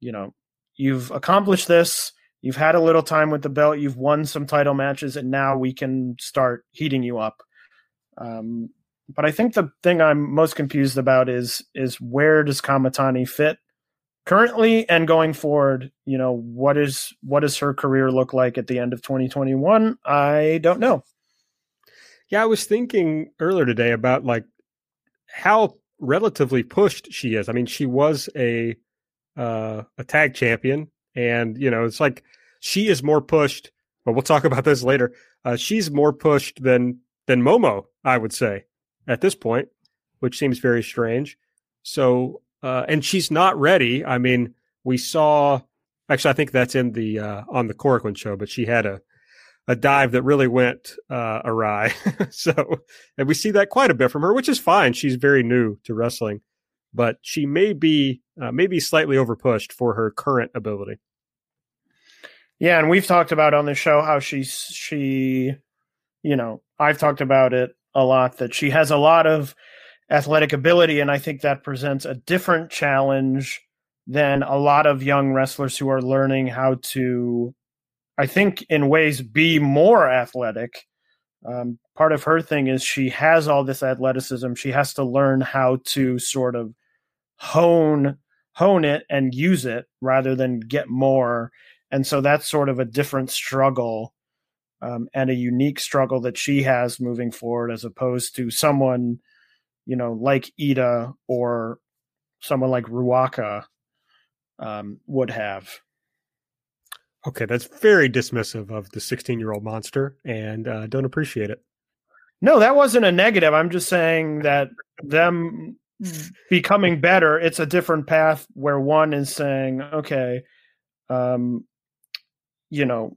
You know, you've accomplished this. You've had a little time with the belt. You've won some title matches, and now we can start heating you up. Um, but I think the thing I'm most confused about is is where does Kamitani fit currently and going forward? You know, what is what does her career look like at the end of 2021? I don't know. Yeah, I was thinking earlier today about like how relatively pushed she is. I mean, she was a uh, a tag champion, and you know, it's like she is more pushed. But we'll talk [LAUGHS] about this later. Uh, she's more pushed than than Momo, I would say at this point, which seems very strange. So, uh, and she's not ready. I mean, we saw. Actually, I think that's in the uh, on the Korakuen show, but she had a a dive that really went uh, awry. [LAUGHS] so, and we see that quite a bit from her, which is fine. She's very new to wrestling, but she may be uh, maybe slightly overpushed for her current ability. Yeah, and we've talked about on the show how she's she, you know, I've talked about it a lot that she has a lot of athletic ability, and I think that presents a different challenge than a lot of young wrestlers who are learning how to, I think, in ways, be more athletic. Um, part of her thing is she has all this athleticism. She has to learn how to sort of hone hone it and use it rather than get more. And so that's sort of a different struggle um, and a unique struggle that she has moving forward as opposed to someone you know like Iida or someone like ruaka um, would have Okay, that's very dismissive of the 16 year old monster and uh, don't appreciate it. No, that wasn't a negative. I'm just saying that them becoming better, it's a different path where one is saying, okay, um, you know,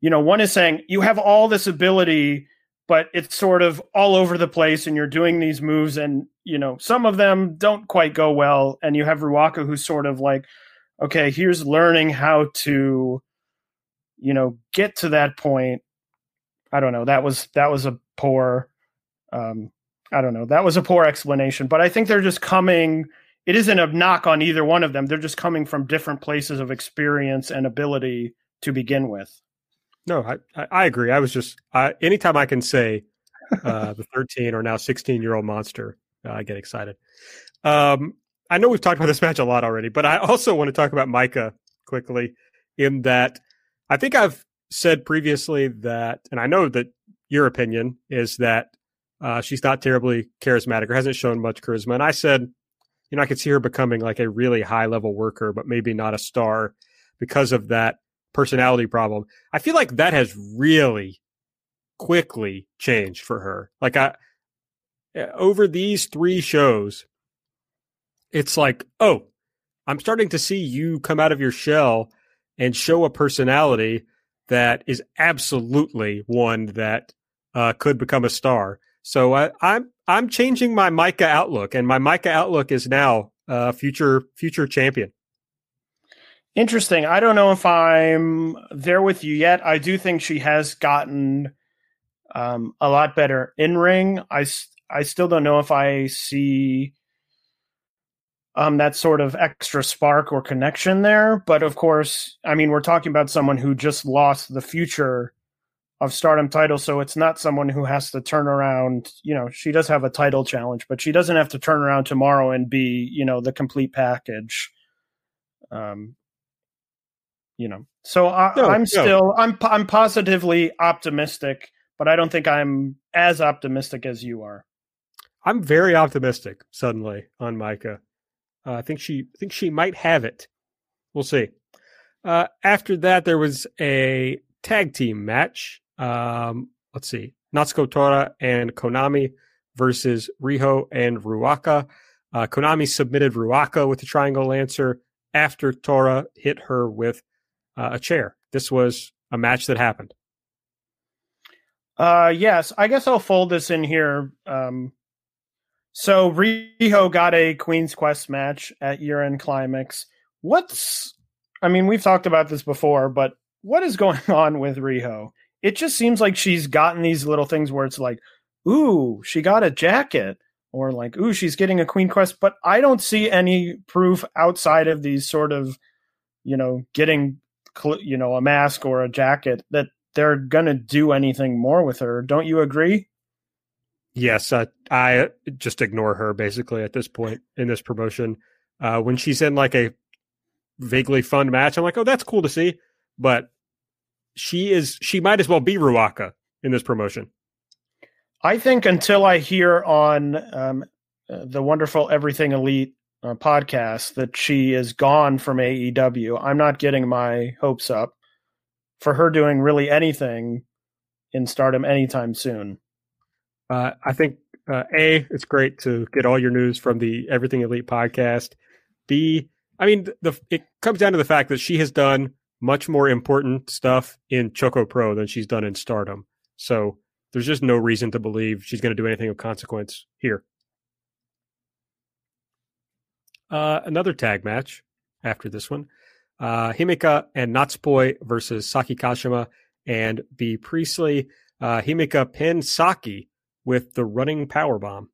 you know, one is saying you have all this ability, but it's sort of all over the place, and you're doing these moves, and you know, some of them don't quite go well, and you have Ruaka who's sort of like, okay, here's learning how to, you know, get to that point. I don't know. That was that was a poor um I don't know. That was a poor explanation, but I think they're just coming it isn't a knock on either one of them. They're just coming from different places of experience and ability to begin with. No, I, I agree. I was just I, anytime I can say [LAUGHS] uh, the 13 or now 16 year old monster, uh, I get excited. Um, I know we've talked about this [LAUGHS] match a lot already, but I also want to talk about Maika quickly. In that, I think I've said previously that, and I know that your opinion is that uh, she's not terribly charismatic or hasn't shown much charisma. And I said, you know, I could see her becoming like a really high level worker, but maybe not a star because of that personality problem. I feel like that has really quickly changed for her. Like I eh, over these three shows, it's like, oh, I'm starting to see you come out of your shell and show a personality that is absolutely one that uh, could become a star. So I, I'm I'm changing my Maika outlook, and my Maika outlook is now uh, future future champion. Interesting. I don't know if I'm there with you yet. I do think she has gotten um, a lot better in ring. I, I still don't know if I see um, that sort of extra spark or connection there. But of course, I mean, we're talking about someone who just lost the future of stardom title. So it's not someone who has to turn around. You know, she does have a title challenge, but she doesn't have to turn around tomorrow and be, you know, the complete package. Um, you know. So I, no, I'm still. I'm I'm positively optimistic, but I don't think I'm as optimistic as you are. I'm very optimistic suddenly on Maika. Uh, I think she I think she might have it. We'll see. Uh, after that, there was a tag team match. Um, let's see, Natsuko Tora and Konami versus Riho and Ruaka. Uh, Konami submitted Ruaka with the Triangle Lancer after Tora hit her with uh, a chair. This was a match that happened. Uh, yes, I guess I'll fold this in here. Um, so Riho got a Queen's Quest match at year end climax. What's, I mean, we've talked about this before, but what is going [LAUGHS] on with Riho? It just seems like she's gotten these little things where it's like, ooh, she got a jacket, or like, ooh, she's getting a Queen Quest, but I don't see any proof outside of these sort of, you know, getting you know a mask or a jacket that they're gonna do anything more with her. Don't you agree? Yes, uh, I just ignore her basically at this point in this promotion. Uh, when she's in like a vaguely fun match, I'm like, oh, that's cool to see. But she is she might as well be Ruaka in this promotion. I think until I hear on um, uh, the wonderful Everything Elite uh, podcast that she is gone from AEW. I'm not getting my hopes up for her doing really anything in stardom anytime soon. Uh, I think uh, A, it's great to get all your news from the Everything Elite podcast. B, I mean, the, it comes down to the fact that she has done much more important stuff in Choco Pro than she's done in Stardom. So there's just no reason to believe she's going to do anything of consequence here. Uh, another tag match after this one. Uh, Himeka and Natsupoi versus Saki Kashima and Bea Priestley. Uh, Himeka pinned Saki with the running power bomb.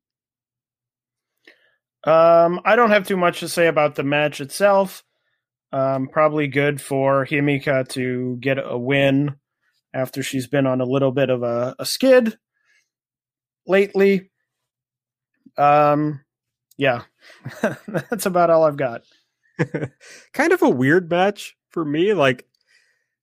Um, I don't have too much to say about the match itself. Um, probably good for Himeka to get a win after she's been on a little bit of a, a skid lately. Um, yeah, [LAUGHS] that's about all I've got. [LAUGHS] kind of a weird match for me. Like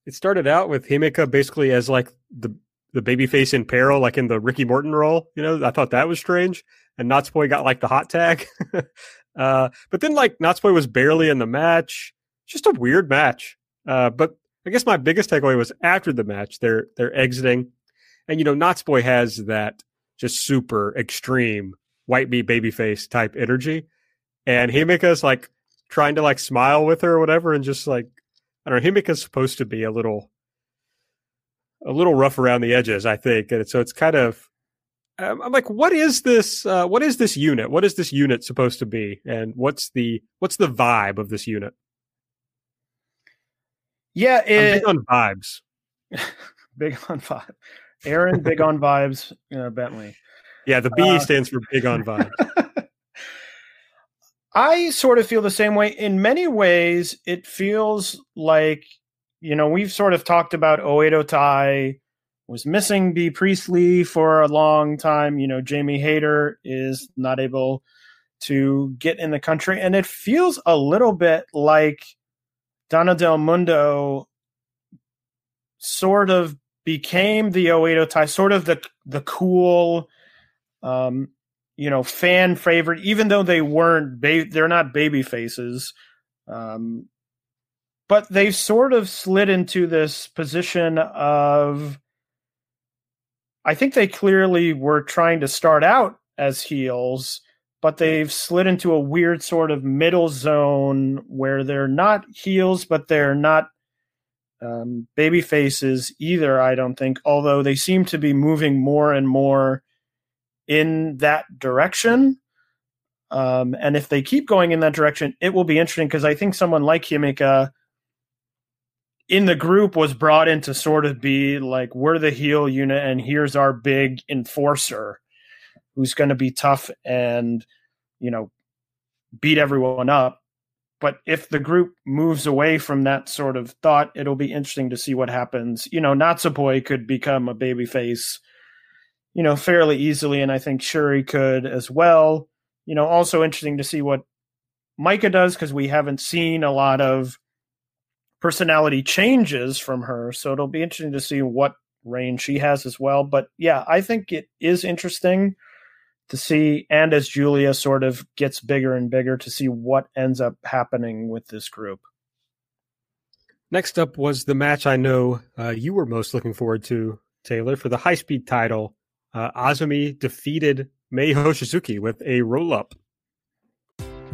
it started out with Himeka basically as like the the babyface in peril, like in the Ricky Morton role. You know, I thought that was strange. And Natsupoi got like the hot tag. [LAUGHS] uh, but then like Natsupoi was barely in the match. Just a weird match. Uh, but I guess my biggest takeaway was after the match, they're they're exiting, and you know, Natsupoi has that just super extreme white meat babyface type energy, and Himeka's like trying to like smile with her or whatever, and just like I don't know, Himeka's supposed to be a little a little rough around the edges, I think, and so it's kind of um, I'm like, what is this? Uh, what is this unit? What is this unit supposed to be? And what's the what's the vibe of this unit? Yeah, it, big on vibes. [LAUGHS] big on vibe. Aaron, big on vibes. Uh, Bentley. Yeah, the B uh, stands for big on vibes. [LAUGHS] I sort of feel the same way. In many ways, it feels like you know we've sort of talked about Oedo Tai was missing Bea Priestley for a long time. You know, Jamie Hayter is not able to get in the country. And it feels a little bit like Donna Del Mondo sort of became the Oedo Tai, sort of the the cool, um, you know, fan favorite, even though they weren't, ba- they're not baby faces. Um, but they've sort of slid into this position of I think they clearly were trying to start out as heels, but they've slid into a weird sort of middle zone where they're not heels, but they're not um, baby faces either. I don't think, although they seem to be moving more and more in that direction. Um, and if they keep going in that direction, it will be interesting because I think someone like Himeka in the group was brought in to sort of be like we're the heel unit and here's our big enforcer who's going to be tough and you know beat everyone up. But if the group moves away from that sort of thought it'll be interesting to see what happens. You know natsupoi could become a baby face you know fairly easily and i think Syuri could as well. You know also interesting to see what Maika does because we haven't seen a lot of personality changes from her. So it'll be interesting to see what range she has as well. But yeah, I think it is interesting to see, and as Julia sort of gets bigger and bigger, to see what ends up happening with this group. Next up was the match I know uh, you were most looking forward to, Taylor, for the high speed title. Uh, Azumi defeated Mei Hoshizuki with a roll up.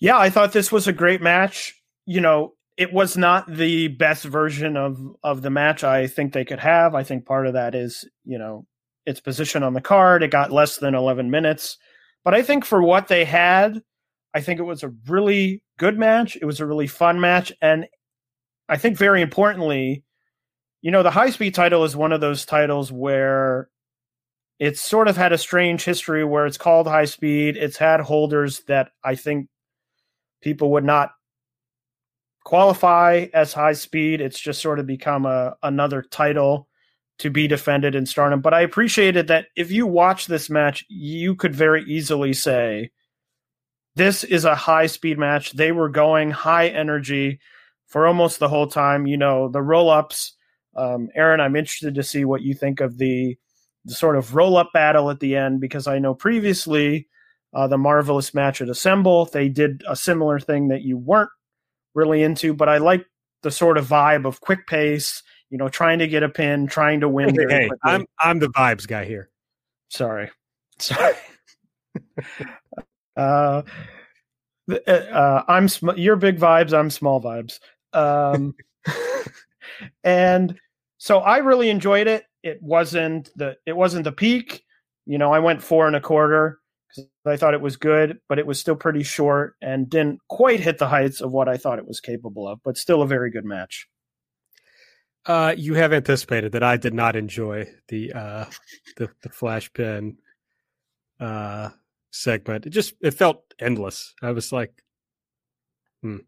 yeah, I thought this was a great match. You know, it was not the best version of of the match I think they could have. I think part of that is, you know, its position on the card. It got less than 11 minutes. But I think for what they had, I think it was a really good match. It was a really fun match and I think very importantly, you know, the high speed title is one of those titles where it's sort of had a strange history where it's called high speed. It's had holders that I think people would not qualify as high speed. It's just sort of become a another title to be defended in Stardom. But I appreciated that if you watch this match, you could very easily say this is a high speed match. They were going high energy for almost the whole time. You know, the roll ups. Um, Aaron, I'm interested to see what you think of the, the sort of roll up battle at the end because I know previously uh, the marvelous match at Assemble. They did a similar thing that you weren't really into, but I like the sort of vibe of quick pace. You know, trying to get a pin, trying to win. Hey, hey I'm I'm the vibes guy here. Sorry, [LAUGHS] sorry. [LAUGHS] uh, uh, I'm sm- you're big vibes. I'm small vibes. Um, [LAUGHS] and so I really enjoyed it. It wasn't the it wasn't the peak. You know, I went four and a quarter because I thought it was good, but it was still pretty short and didn't quite hit the heights of what I thought it was capable of. But still a very good match. Uh, you have anticipated that I did not enjoy the uh, the, the flash pin uh, segment. It just it felt endless. I was like, hmm,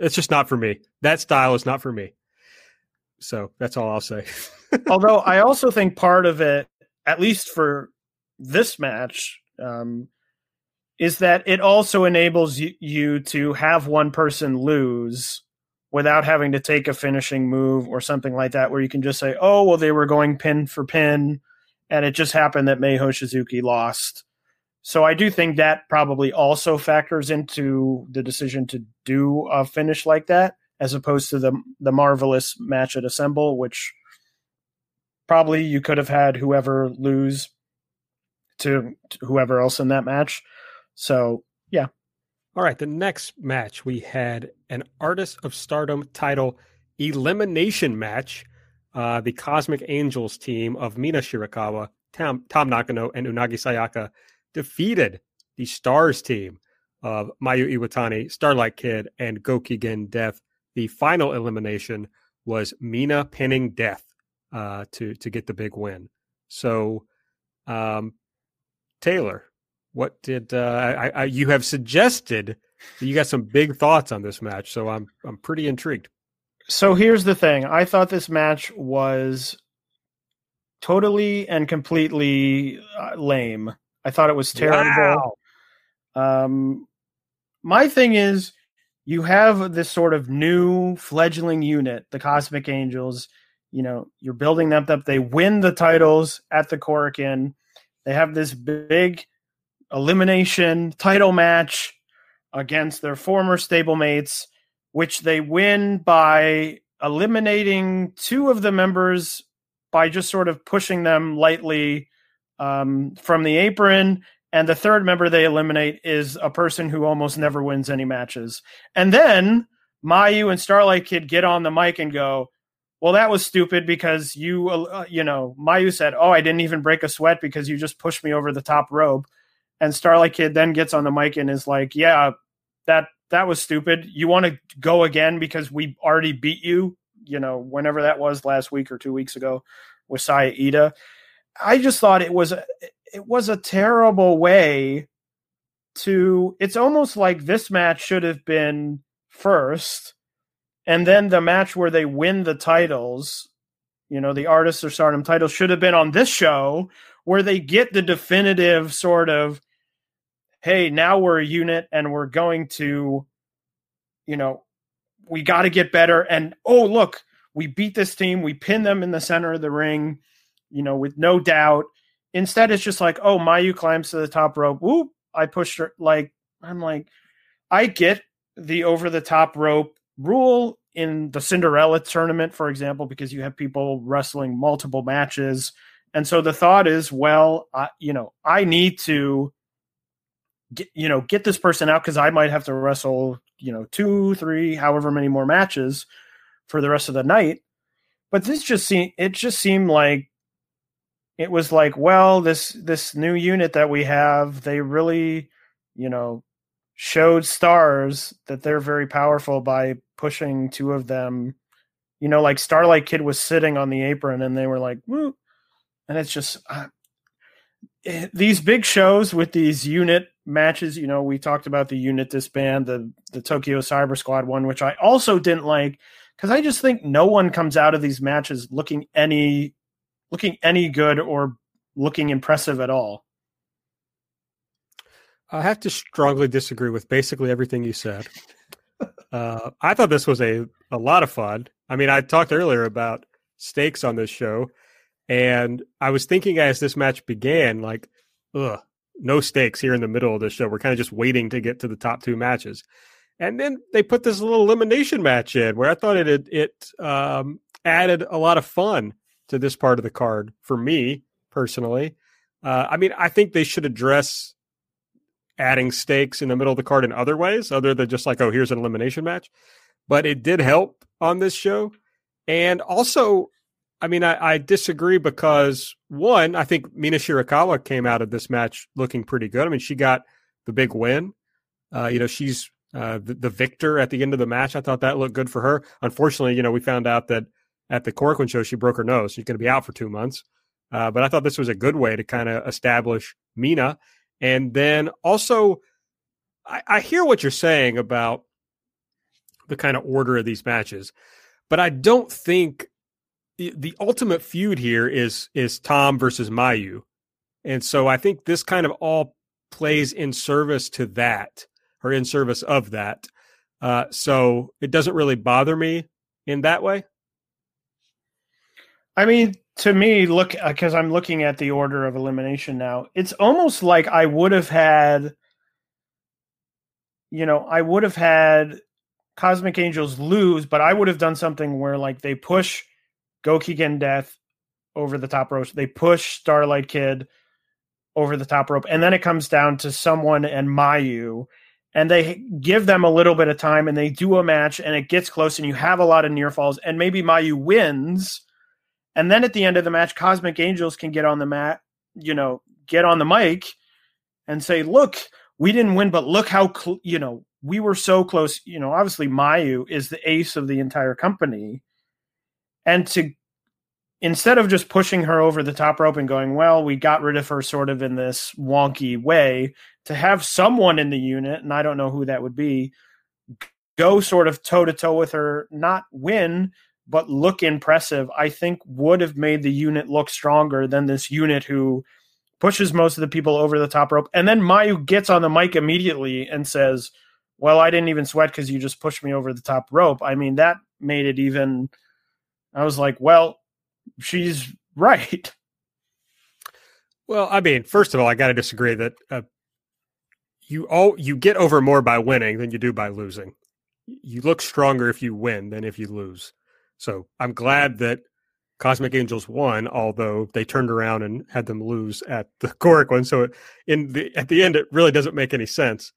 it's just not for me. That style is not for me. So that's all I'll say. [LAUGHS] Although I also think part of it, at least for this match, um, is that it also enables you, you to have one person lose without having to take a finishing move or something like that, where you can just say, "Oh, well, they were going pin for pin, and it just happened that Mei Hoshizuki lost." So I do think that probably also factors into the decision to do a finish like that, as opposed to the the marvelous match at Assemble, which probably you could have had whoever lose to, whoever else in that match. So yeah. All right. The next match we had an Artist of Stardom title elimination match. Uh, the Cosmic Angels team of Mina Shirakawa, Tam, Tam Nakano, and Unagi Sayaka defeated the Stars team of Mayu Iwatani, Starlight Kid, and Gokigen Death. The final elimination was Mina pinning Death uh, to to get the big win. So, um, Taylor, what did uh, I, I, you have suggested? You got some big thoughts on this match, so I'm I'm pretty intrigued. So here's the thing: I thought this match was totally and completely uh, lame. I thought it was terrible. Wow. Um, my thing is, you have this sort of new fledgling unit, the Cosmic Angels. You know, you're building them up. They win the titles at the Korakuen. They have this big elimination title match against their former stablemates, which they win by eliminating two of the members by just sort of pushing them lightly um, from the apron. And the third member they eliminate is a person who almost never wins any matches. And then Mayu and Starlight Kid get on the mic and go, well, that was stupid because you, uh, you know, Mayu said, oh, I didn't even break a sweat because you just pushed me over the top rope. And Starlight Kid then gets on the mic and is like, yeah, that that was stupid. You want to go again because we already beat you, you know, whenever that was last week or two weeks ago with Saya Iida. I just thought it was a, it was a terrible way to. It's almost like this match should have been first, and then the match where they win the titles, you know, the artists or stardom titles should have been on this show where they get the definitive sort of, hey, now we're a unit and we're going to, you know, we got to get better. And oh, look, we beat this team. We pin them in the center of the ring you know, with no doubt. Instead, it's just like, oh, Mayu climbs to the top rope. Whoop! I pushed her. Like, I'm like, I get the over the top rope rule in the Cinderella tournament, for example, because you have people wrestling multiple matches. And so the thought is, well, I, you know, I need to get, you know, get this person out because I might have to wrestle, you know, two, three, however many more matches for the rest of the night. But this just seemed, it just seemed like it was like, well, this this new unit that we have, they really, you know, showed stars that they're very powerful by pushing two of them. You know, like Starlight Kid was sitting on the apron, and they were like, Woo. and it's just uh, it, eh, these big shows with these unit matches. You know, we talked about the unit disband, the the Tokyo Cyber Squad one, which I also didn't like because I just think no one comes out of these matches looking any looking any good or looking impressive at all. I have to strongly disagree with basically everything you said. Uh, I thought this was a, a lot of fun. I mean, I talked earlier about stakes on this show, and I was thinking as this match began, like, ugh, no stakes here in the middle of the show. We're kind of just waiting to get to the top two matches. And then they put this little elimination match in where I thought it it um, added a lot of fun to this part of the card for me personally. Uh, I mean, I think they should address adding stakes in the middle of the card in other ways, other than just like, oh, here's an elimination match. but it did help on this show. And also, I mean, I, I disagree because one, I think Mina Shirakawa came out of this match looking pretty good. I mean, she got the big win. Uh, you know, she's uh, the, the, victor at the end of the match. I thought that looked good for her. Unfortunately, you know, we found out that at the Korakuen show, she broke her nose. She's going to be out for two months. Uh, but I thought this was a good way to kind of establish Mina. And then also, I, I hear what you're saying about the kind of order of these matches, but I don't think the, the ultimate feud here is is Tam versus Mayu. And so I think this kind of all plays in service to that or in service of that. Uh, so it doesn't really bother me in that way. I mean, to me, look, because uh, I'm looking at the order of elimination now, it's almost like I would have had, you know, I would have had Cosmic Angels lose, but I would have done something where like they push Gokigen Death over the top rope, they push Starlight Kid over the top rope, and then it comes down to someone and Mayu, and they give them a little bit of time, and they do a match, and it gets close, and you have a lot of near falls, and maybe Mayu wins, and then at the end of the match, Cosmic Angels can get on the mat, you know, get on the mic, and say, "Look, we didn't win, but look how cl- you know we were so close." You know, obviously Mayu is the ace of the entire company, and to instead of just pushing her over the top rope and going, well, we got rid of her sort of in this wonky way, to have someone in the unit, and I don't know who that would be, go sort of toe to toe with her, not win, but look impressive, I think would have made the unit look stronger than this unit who pushes most of the people over the top rope. And then Mayu gets on the mic immediately and says, Well, I didn't even sweat because you just pushed me over the top rope. I mean, that made it even. I was like, Well, she's right. [LAUGHS] Well, I mean, first of all, I got to disagree that uh, you all you get over more by winning than you do by losing. You look stronger if you win than if you lose. So I'm glad that Cosmic Angels won, although they turned around and had them lose at the [LAUGHS] Korakuen. So in the at the end, it really doesn't make any sense.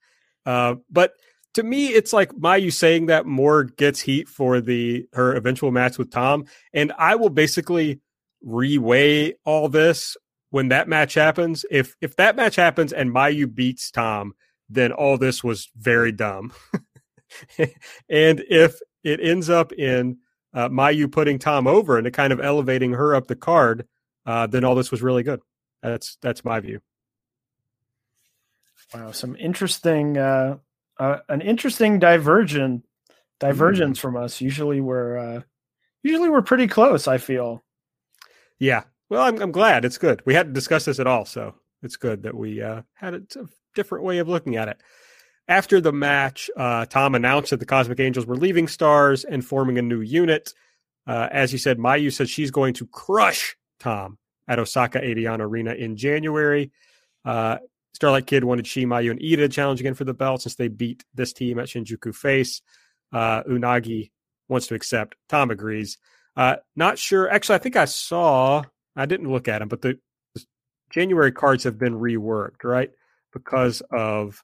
Uh, but to me, it's like Mayu saying that more gets heat for the her eventual match with Tam, and I will basically reweigh all this when that match happens. If if that match happens and Mayu beats Tam, then all this was very dumb. [LAUGHS] and if it ends up in uh, Mayu putting Tam over and kind of elevating her up the card, uh, then all this was really good. That's that's my view. Wow, some interesting uh, uh, an interesting divergent divergence mm. from us. Usually we're uh, usually we're pretty close. I feel. Yeah. Well, I'm I'm glad it's good. We hadn't discussed this at all, so it's good that we uh, had a different way of looking at it. After the match, uh, Tam announced that the Cosmic Angels were leaving Stars and forming a new unit. Uh, as you said, Mayu said she's going to crush Tam at Osaka Edion Arena in January. Uh, Starlight Kid wanted Shi, Mayu and Iida to challenge again for the belt since they beat this team at Shinjuku Face. Uh, Unagi wants to accept. Tam agrees. Uh, not sure. Actually, I think I saw. I didn't look at them, but the January cards have been reworked, right? Because of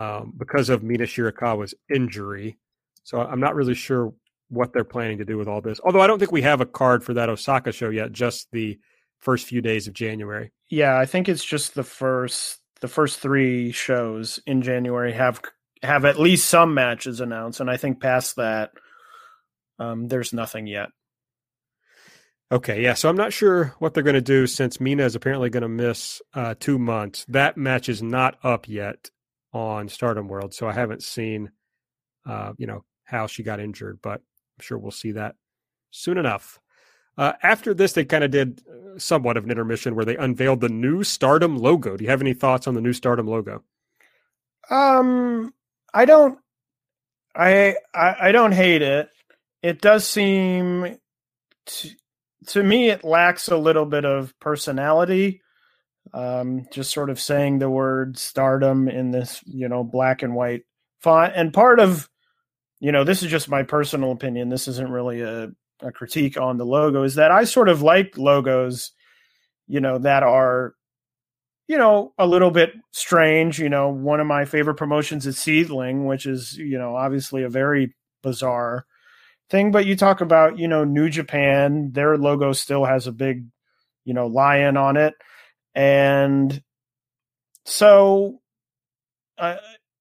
um, because of Mina Shirakawa's injury. So I'm not really sure what they're planning to do with all this. Although I don't think we have a card for that Osaka show yet. Just the first few days of January. Yeah, I think it's just the first the first three shows in January have have at least some matches announced, and I think past that, um, there's nothing yet. Okay, yeah. So I'm not sure what they're going to do since Mina is apparently going to miss uh, two months. That match is not up yet on Stardom World, so I haven't seen, uh, you know, how she got injured, but I'm sure we'll see that soon enough. Uh, after this, they kind of did uh, somewhat of an intermission where they unveiled the new Stardom logo. Do you have any thoughts on the new Stardom logo? Um, I don't. I I, I don't hate it. It does seem to, to me it lacks a little bit of personality. Um, just sort of saying the word stardom in this, you know, black and white font. And part of, you know, this is just my personal opinion. This isn't really a a critique on the logo is that I sort of like logos, you know, that are, you know, a little bit strange. You know, one of my favorite promotions is SEAdLINNNG, which is, you know, obviously a very bizarre thing. But you talk about, you know, New Japan, their logo still has a big, you know, lion on it. And so I,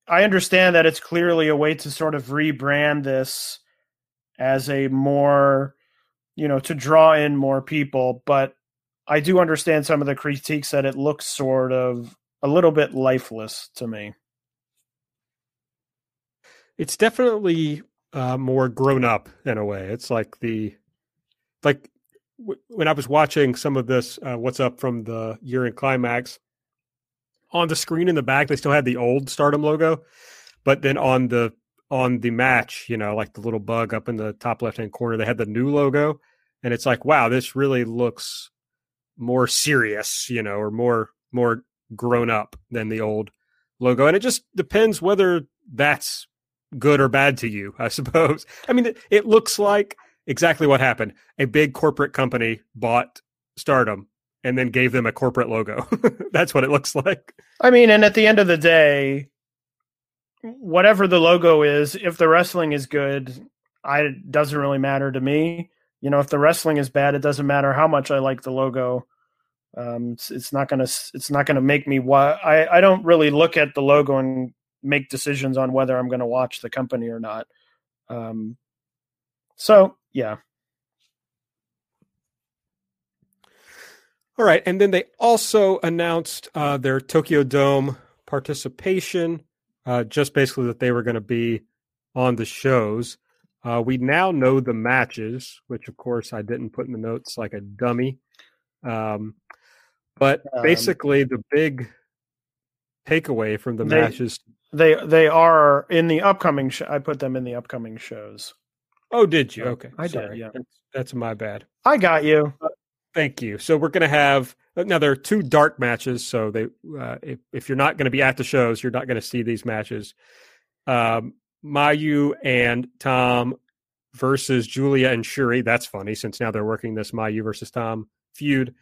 I understand that it's clearly a way to sort of rebrand this as a more, you know, to draw in more people. But I do understand some of the critiques that it looks sort of a little bit lifeless to me. It's definitely uh, more grown up in a way. It's like the like when I was watching some of this, uh, what's up from the year in climax on the screen in the back, they still had the old Stardom logo, but then on the on the match, you know, like the little bug up in the top left hand corner, they had the new logo, and it's like, wow, this really looks more serious, you know, or more more grown up than the old logo, and it just depends whether that's good or bad to you, I suppose. [LAUGHS] I mean, it, it looks like exactly what happened. A big corporate company bought Stardom and then gave them a corporate logo. [LAUGHS] That's what it looks like. I mean, and at the end of the day, whatever the logo is, if the wrestling is good, I it doesn't really matter to me. You know, if the wrestling is bad, it doesn't matter how much I like the logo. Um, it's, it's not gonna it's not gonna make me what I I don't really look at the logo and make decisions on whether I'm to watch the company or not. Um, so yeah. All right, and then they also announced uh, their Tokyo Dome participation, uh, just basically that they were going to be on the shows. Uh, we now know the matches, which of course I didn't put in the notes like a dummy. Um, but um, basically, the big takeaway from the they, matches they they are in the upcoming. Sh- I put them in the upcoming shows. Oh, did you? Okay, I Sorry. did. Yeah, that's, that's, my bad. I got you. Uh, thank you. So we're gonna have now. There are two dark matches. So they, uh, if if you're not going to be at the shows, you're not going to see these matches. Um, Mayu and Tam versus Giulia and Syuri. That's funny since now they're working this Mayu versus Tam feud,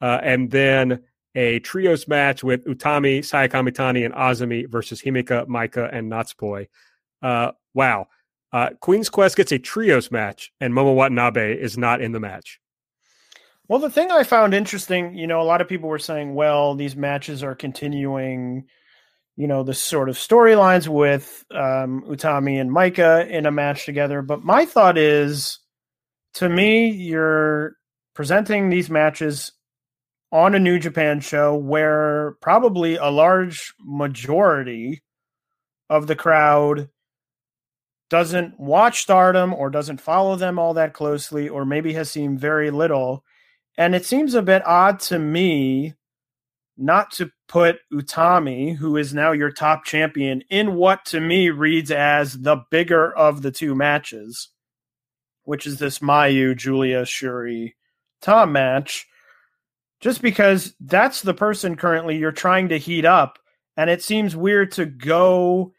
uh, and then a trios match with Utami, Saya Kamitani, and Azumi versus Himeka, Maika, and Natsupoi. Uh, wow. Uh, Queen's Quest gets a trios match, and Momo Watanabe is not in the match. Well, the thing I found interesting, you know, a lot of people were saying, well, these matches are continuing, you know, the sort of storylines with um, Utami and Maika in a match together. But my thought is, to me, you're presenting these matches on a New Japan show where probably a large majority of the crowd doesn't watch stardom or doesn't follow them all that closely or maybe has seen very little. And it seems a bit odd to me not to put Utami, who is now your top champion, in what to me reads as the bigger of the two matches, which is this Mayu, Giulia Syuri Tam match just because that's the person currently you're trying to heat up. And it seems weird to go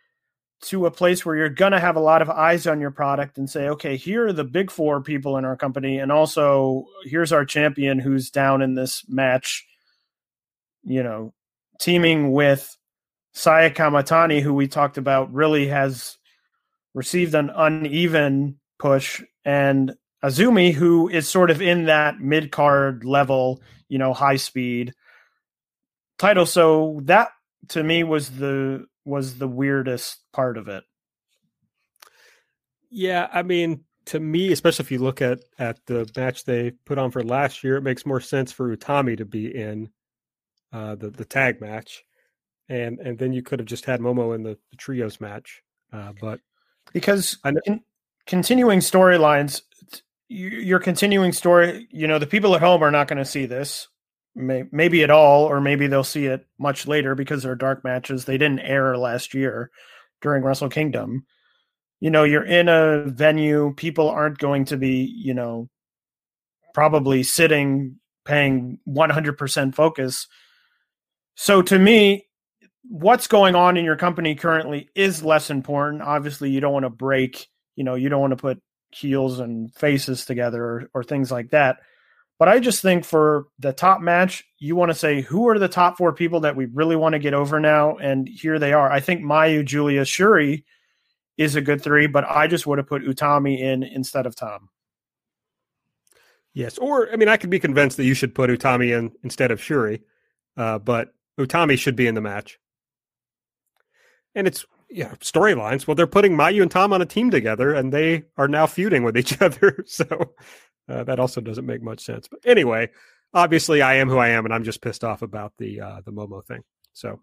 to a place where you're going to have a lot of eyes on your product and say, okay, here are the big four people in our company. And also, here's our champion who's down in this match, you know, teaming with Saya Kamitani, who we talked about, really has received an uneven push. And Azumi, who is sort of in that mid card level, you know, high speed title. So that to me was the was the weirdest part of it. Yeah, I mean, to me, especially if you look at at the match they put on for last year, it makes more sense for Utami to be in uh, the the tag match, and and then you could have just had Momo in the, the trios match. Uh, but because in, continuing storylines, your continuing story, you know, the people at home are not going to see this, may, maybe at all, or maybe they'll see it much later because they're dark matches. They didn't air last year during Wrestle Kingdom. You know, you're in a venue, people aren't going to be, you know, probably sitting paying 100% focus. So to me, what's going on in your company currently is less important. Obviously, you don't want to break, you know, you don't want to put heels and faces together or, or things like that. But I just think for the top match, you want to say who are the top four people that we really want to get over now, and here they are. I think Mayu, Giulia, Syuri is a good three, but I just would have put Utami in instead of Tam. Yes, or I mean, I could be convinced that you should put Utami in instead of Syuri, uh, but Utami should be in the match. And it's yeah storylines. Well, they're putting Mayu and Tam on a team together, and they are now feuding with each [LAUGHS] other. So uh, that also doesn't make much sense. But anyway, obviously, I am who I am, and I'm just pissed off about the uh, the Momo thing. So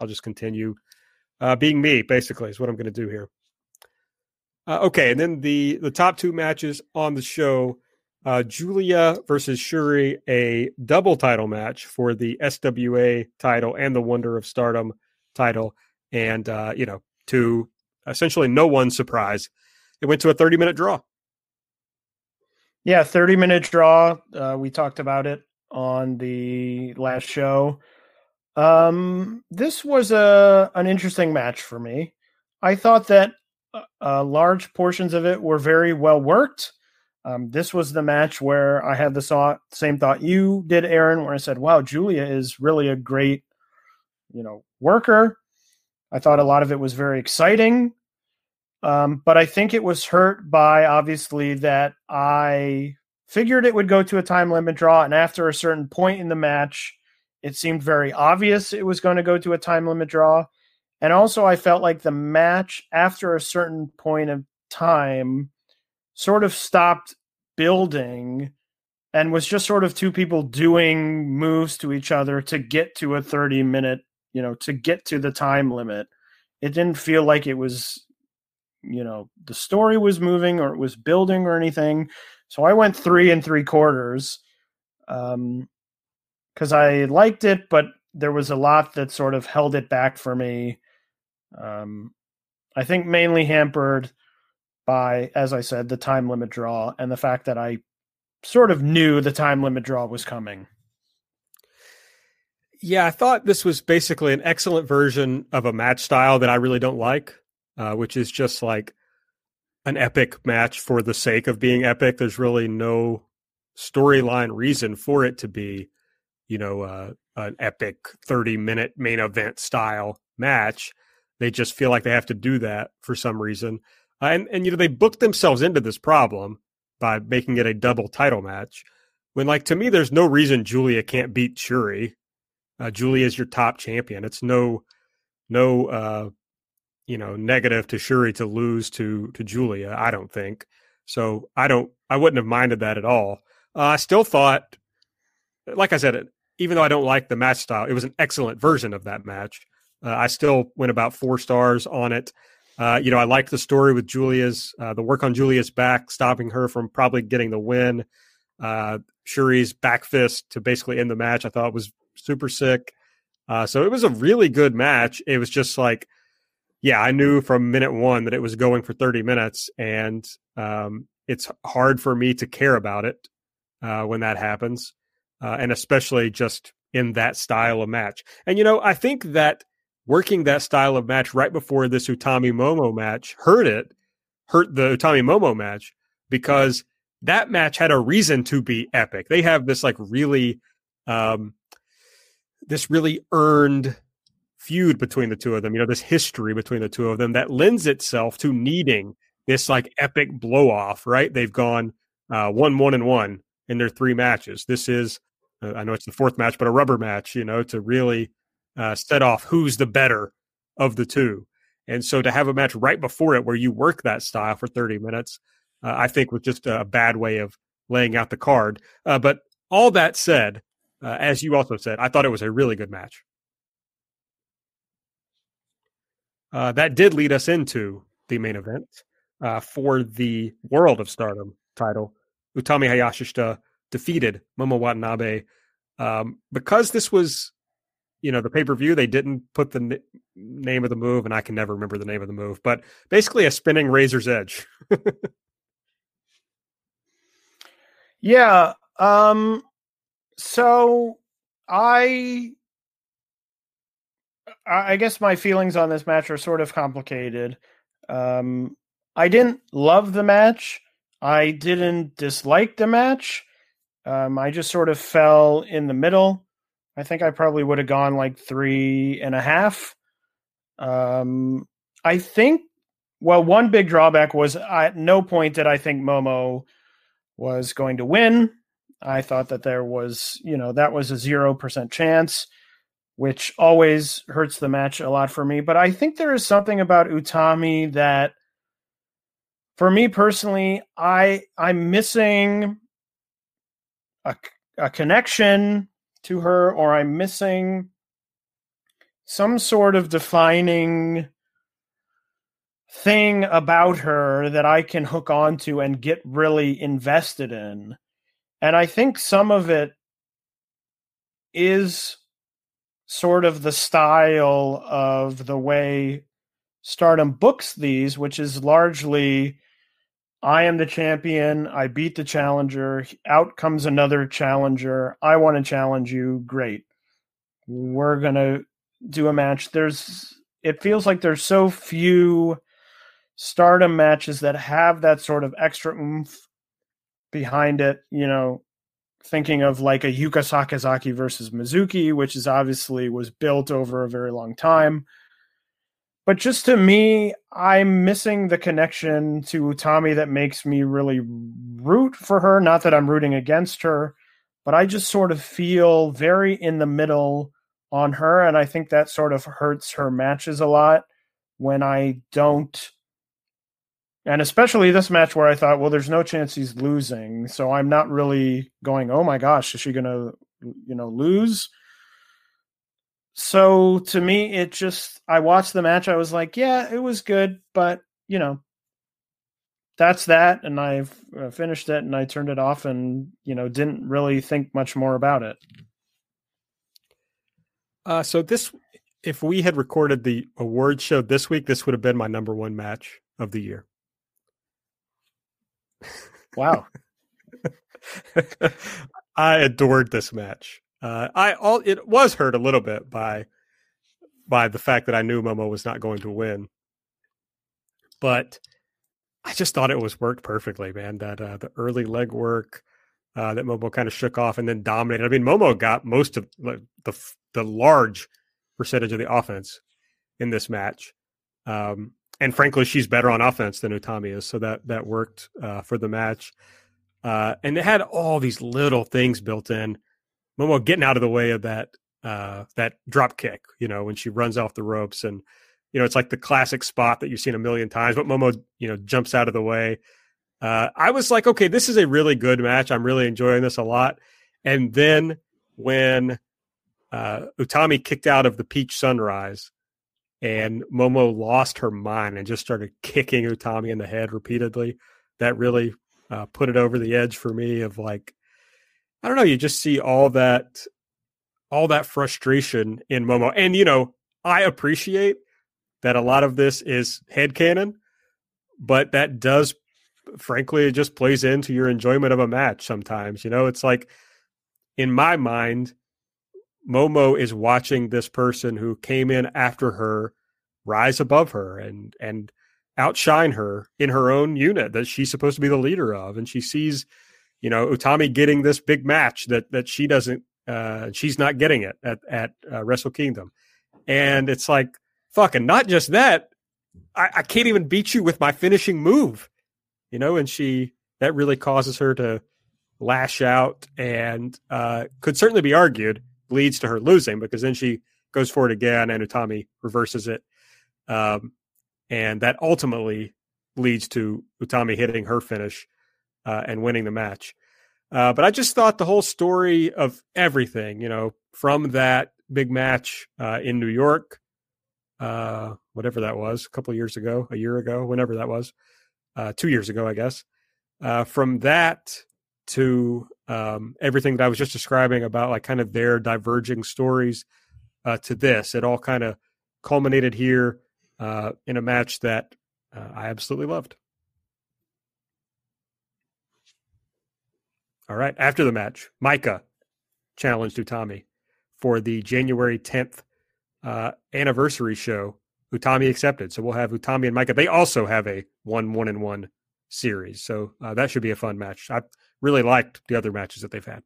I'll just continue uh, being me. Basically, is what I'm going to do here. Uh, okay, and then the the top two matches on the show: uh, Giulia versus Syuri, a double title match for the SWA title and the Wonder of Stardom title, and uh, you know, to essentially no one's surprise, it went to a 30 minute draw. Yeah, 30 minute draw. Uh, we talked about it on the last show. Um, this was a an interesting match for me. I thought that uh, uh, large portions of it were very well worked. Um, this was the match where I had the saw, same thought you did, Aaron, where I said, "Wow, Giulia is really a great, you know, worker." I thought a lot of it was very exciting, um, but I think it was hurt by obviously that I figured it would go to a time limit draw, and after a certain point in the match, it seemed very obvious it was going to go to a time limit draw. And also, I felt like the match after a certain point of time sort of stopped building and was just sort of two people doing moves to each other to get to a 30 minute, you know, to get to the time limit. It didn't feel like it was, you know, the story was moving or it was building or anything. So I went three and three quarters. Um, because I liked it, but there was a lot that sort of held it back for me. Um, I think mainly hampered by, as I said, the time limit draw and the fact that I sort of knew the time limit draw was coming. Yeah, I thought this was basically an excellent version of a match style that I really don't like, uh, which is just like an epic match for the sake of being epic. There's really no storyline reason for it to be you know, uh, an epic 30 minute main event style match. They just feel like they have to do that for some reason. Uh, and, and, you know, they booked themselves into this problem by making it a double title match. When, like, to me, there's no reason Giulia can't beat Syuri. Uh, Giulia is your top champion. It's no, no, uh, you know, negative to Syuri to lose to to Giulia. I don't think so. I don't. I wouldn't have minded that at all. Uh, I still thought like I said, even though I don't like the match style, it was an excellent version of that match. Uh, I still went about four stars on it. Uh, you know, I liked the story with Giulia's uh, the work on Giulia's back, stopping her from probably getting the win. Uh, Syuri's back fist to basically end the match, I thought was super sick. Uh, so it was a really good match. It was just like, yeah, I knew from minute one that it was going for 30 minutes, and um, it's hard for me to care about it uh, when that happens uh, and especially just in that style of match. And you know, I think that working that style of match right before this Utami Momo match hurt it, hurt the Utami Momo match because that match had a reason to be epic. They have this like really, um, this really earned feud between the two of them. You know, this history between the two of them that lends itself to needing this like epic blow off. Right? They've gone uh, one, one, and one in their three matches. This is uh, I know it's the fourth match, but a rubber match, you know, to really uh, set off who's the better of the two. And so to have a match right before it where you work that style for 30 minutes, uh, I think was just a bad way of laying out the card. Uh, but all that said, uh, as you also said, I thought it was a really good match. Uh, that did lead us into the main event for the World of Stardom title. Utami Hayashishita defeated Momo Watanabe. Um, because this was, you know, the pay per view, they didn't put the n- name of the move, and I can never remember the name of the move, but basically a spinning razor's edge. [LAUGHS] yeah. Um, so I. I guess my feelings on this match are sort of complicated. Um, I didn't love the match. I didn't dislike the match. Um, I just sort of fell in the middle. I think I probably would have gone like three and a half. Um, I think well, one big drawback was at no point did I think Momo was going to win. I thought that there was, you know, that was a 0% chance, which always hurts the match a lot for me. But I think there is something about Utami that for me personally, I I'm missing a, a connection to her or I'm missing some sort of defining thing about her that I can hook onto and get really invested in. And I think some of it is sort of the style of the way Stardom books these, which is largely I am the champion. I beat the challenger. Out comes another challenger. I want to challenge you. Great. We're going to do a match. There's, it feels like there's so few stardom matches that have that sort of extra oomph behind it. You know, thinking of like a Yuka Sakazaki versus Mizuki, which is obviously was built over a very long time. But just to me, I'm missing the connection to Tommy that makes me really root for her. Not that I'm rooting against her, but I just sort of feel very in the middle on her. And I think that sort of hurts her matches a lot when I don't. And especially this match where I thought, well, there's no chance he's losing. So I'm not really going, oh my gosh, is she going to, you know, lose? So to me, it just I watched the match. I was like, yeah, it was good, but you know, that's that. And I uh, finished it and I turned it off, and you know, didn't really think much more about it. Uh, so this, if we had recorded the award show this week, this would have been my number one match of the year. Wow. [LAUGHS] I adored this match. Uh, I all it was hurt a little bit by by the fact that I knew Momo was not going to win, but I just thought it was worked perfectly, man. That uh, the early leg work uh, that Momo kind of shook off and then dominated. I mean, Momo got most of the the large percentage of the offense in this match, um, and frankly, she's better on offense than Utami is, so that that worked uh, for the match. Uh, and it had all these little things built in Momo getting out of the way of that uh, that drop kick, you know, when she runs off the ropes, and you know, it's like the classic spot that you've seen a million times. But Momo, you know, jumps out of the way. Uh, I was like, okay, this is a really good match. I'm really enjoying this a lot. And then when uh, Utami kicked out of the Peach Sunrise, and Momo lost her mind and just started kicking Utami in the head repeatedly, that really uh, put it over the edge for me. Of like, I don't know, you just see all that all that frustration in Momo. And you know, I appreciate that a lot of this is head headcanon, but that does frankly it just plays into your enjoyment of a match sometimes. You know, it's like in my mind, Momo is watching this person who came in after her rise above her and and outshine her in her own unit that she's supposed to be the leader of. And she sees you know, Utami getting this big match that that she doesn't, uh, she's not getting it at at uh, Wrestle Kingdom, and it's like fucking not just that, I, I can't even beat you with my finishing move, you know, and she that really causes her to lash out and uh, could certainly be argued leads to her losing because then she goes for it again and Utami reverses it. Um, and that ultimately leads to Utami hitting her finish uh, and winning the match. Uh, but I just thought the whole story of everything, you know, from that big match uh, in New York, uh, whatever that was, a couple years ago, a year ago, whenever that was, uh, two years ago, I guess. Uh, from that to um, everything that I was just describing about, like, kind of their diverging stories to this, it all kind of culminated here in a match that I absolutely loved. All right. After the match, Maika challenged Utami for the January 10th uh, anniversary show. Utami accepted. So we'll have Utami and Maika. They also have a one one and one series. So uh, that should be a fun match. I really liked the other matches that they've had.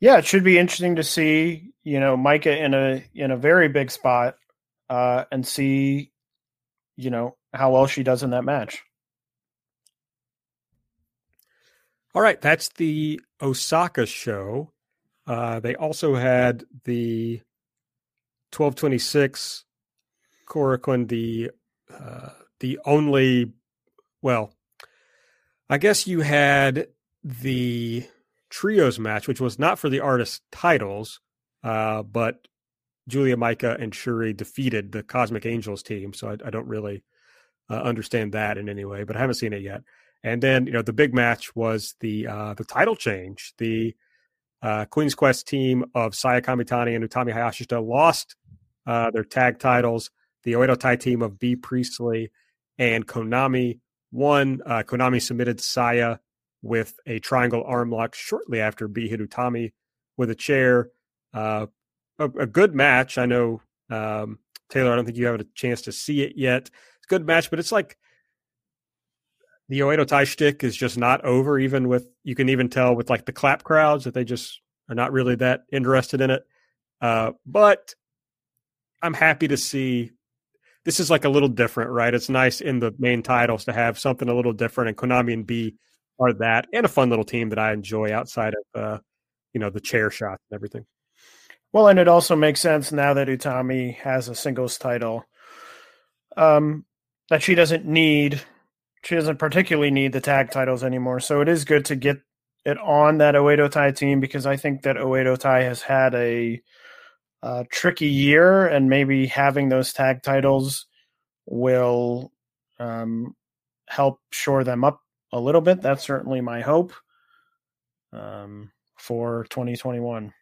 Yeah, it should be interesting to see, you know, Maika in a in a very big spot uh, and see, you know, how well she does in that match. All right, that's the Osaka show. Uh, they also had the 1226 Korakuen, the uh, the only, well, I guess you had the trios match, which was not for the artist titles, uh, but Giulia Maika and Syuri defeated the Cosmic Angels team. So I, I don't really uh, understand that in any way, but I haven't seen it yet. And then you know the big match was the uh, the title change. The uh, Queen's Quest team of Saya Kamitani and Utami Hayashishita lost uh, their tag titles. The Oedo Tai team of Bea Priestley and Konami won. Uh, Konami submitted Saya with a triangle arm lock shortly after Utami with a chair. Uh, a, a, good match. I know um, Taylor. I don't think you have a chance to see it yet. It's a good match, but it's like the Oedo Tai shtick is just not over. Even with you can even tell with like the clap crowds that they just are not really that interested in it. Uh, but I'm happy to see this is like a little different, right? It's nice in the main titles to have something a little different, and Konami and Bea are that, and a fun little team that I enjoy outside of uh, you know the chair shots and everything. Well, and it also makes sense now that Utami has a singles title um, that she doesn't need she doesn't particularly need the tag titles anymore. So it is good to get it on that Oedo Tai team because I think that Oedo Tai has had a, a tricky year, and maybe having those tag titles will um, help shore them up a little bit. That's certainly my hope um, for 2021.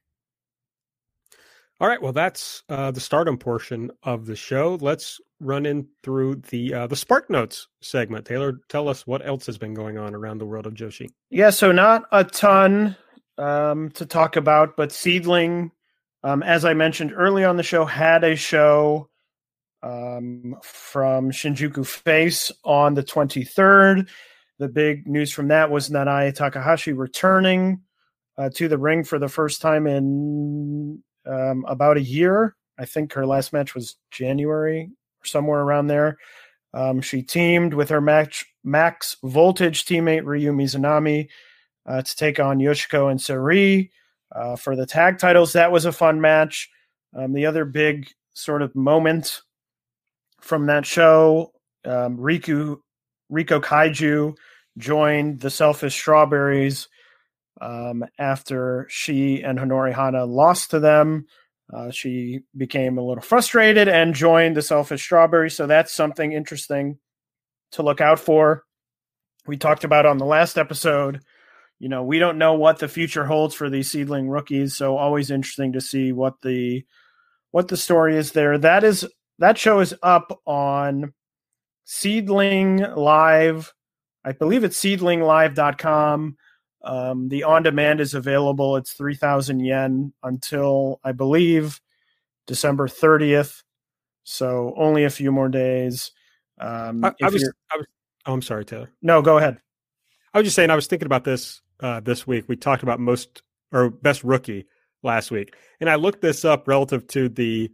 All right, well, that's uh, the stardom portion of the show. Let's run in through the uh, the Spark Notes segment. Taylor, tell us what else has been going on around the world of Joshi. Yeah, so not a ton um, to talk about, but SEAdLINNNG, um, as I mentioned early on the show, had a show um, from Shinjuku Face on the 23rd. The big news from that was Nanae Takahashi returning uh, to the ring for the first time in um, about a year. I think her last match was January or somewhere around there. Um, she teamed with her match, max voltage teammate Ryo Mizunami uh, to take on Yoshiko and Sareee uh, for the tag titles. That was a fun match. Um, the other big sort of moment from that show, um, Riku Rico Kaiju joined the Selfish Strawberries um, after she and Honori Hana lost to them. Uh, she became a little frustrated and joined the Selfish Strawberries. So that's something interesting to look out for. We talked about on the last episode. You know, we don't know what the future holds for these SEAdLINNNG rookies, so always interesting to see what the what the story is there. That is that show is up on SEAdLINNNG Live. I believe it's seedlinglive.com. Um, the on demand is available. It's 3,000 yen until, I believe, December 30th. So only a few more days. Um, I, I, was, I, was, oh, I'm sorry, Taylor. No, go ahead. I was just saying, I was thinking about this uh, this week. We talked about most or best rookie last week. And I looked this up relative to the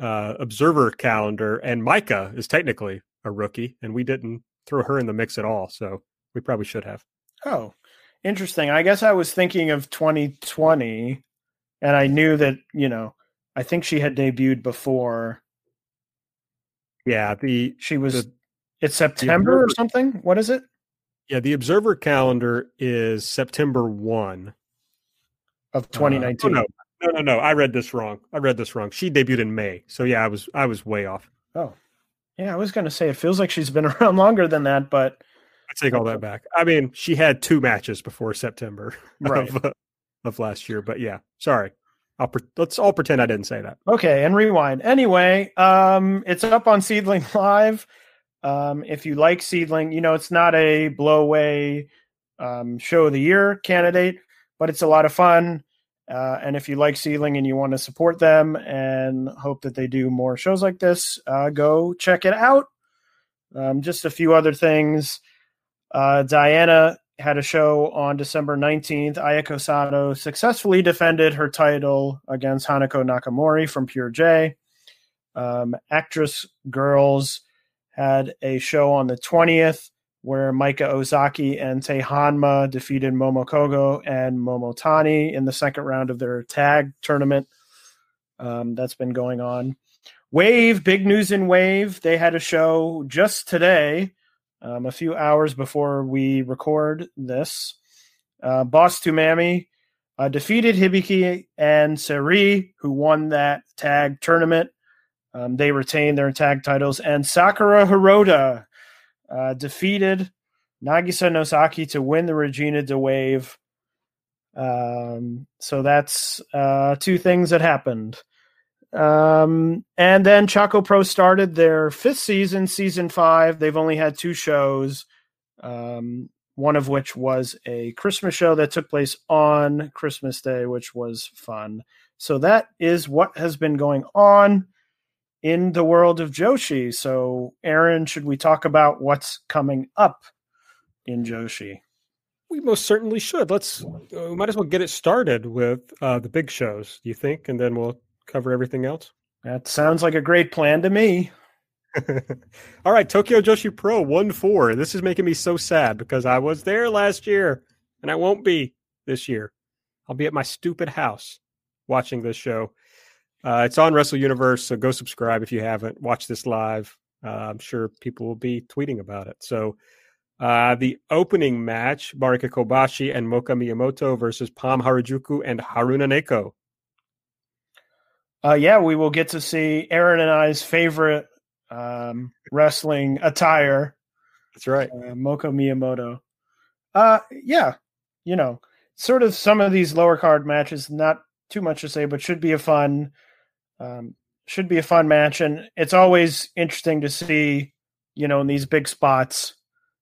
uh, observer calendar, and Maika is technically a rookie, and we didn't throw her in the mix at all. So we probably should have. Oh, Interesting. I guess I was thinking of 2020, and I knew that you know, I think she had debuted before. Yeah, the she was. The, it's September or something. What is it? Yeah, the Observer calendar is September one of 2019. Uh, oh, no, no, no, no. I read this wrong. I read this wrong. She debuted in May, so yeah, I was I was way off. Oh, yeah. I was going to say it feels like she's been [LAUGHS] around longer than that, but I take all that back. I mean, she had two matches before September [LAUGHS] right. of, uh, of last year, but yeah, sorry. I'll pre- let's all pretend I didn't say that. Okay, and rewind. Anyway, um, it's up on SEAdLINNNG [LAUGHS] Live. Um, if you like SEAdLINNNG, you know it's not a blowaway um, show of the year candidate, but it's a lot of fun. Uh, and if you like SEAdLINNNG and you want to support them and hope that they do more shows like this, uh, go check it out. Um, just a few other things. Uh, Diana had a show on December 19th. Ayako Sato successfully defended her title against Hanako Nakamori from Pure J. Um, actress Girls had a show on the 20th where Maika Ozaki and Tei Hanma defeated Momo Kohgo and Momotani in the second round of their tag tournament. Um, that's been going on. Wave, big news in Wave. They had a show just today, um, a few hours before we record this. Uh, Boss Tumami uh, defeated Hibiki and Seri, who won that tag tournament. Um, they retained their tag titles, and Sakura Hirota uh, defeated Nagisa Nozaki to win the Regina de Wave. Um, so that's uh, two things that happened. Um, and then Choco Pro started their fifth season, season five. They've only had two shows, um, one of which was a Christmas show that took place on Christmas Day, which was fun. So that is what has been going on in the world of Joshi. So, Aaron, should we talk about what's coming up in Joshi? We most certainly should. Let's. Uh, we might as well get it started with uh, the big shows. Do you think? And then we'll cover everything else. That sounds like a great plan to me. [LAUGHS] All right, Tokyo Joshi Pro one four. This is making me so sad because I was there last year and I won't be this year. I'll be at my stupid house watching this show. Uh, it's on Wrestle Universe, so go subscribe if you haven't. Watch this live. Uh, I'm sure people will be tweeting about it. So, uh, the opening match: Marika Kobashi and Moka Miyamoto versus Pam Harajuku and Haruna Neko. Uh, yeah, we will get to see Aaron and I's favorite um, wrestling attire. That's right, uh, Moka Miyamoto. Uh, yeah, you know, sort of some of these lower card matches, not too much to say, but should be a fun um, should be a fun match, and it's always interesting to see, you know, in these big spots,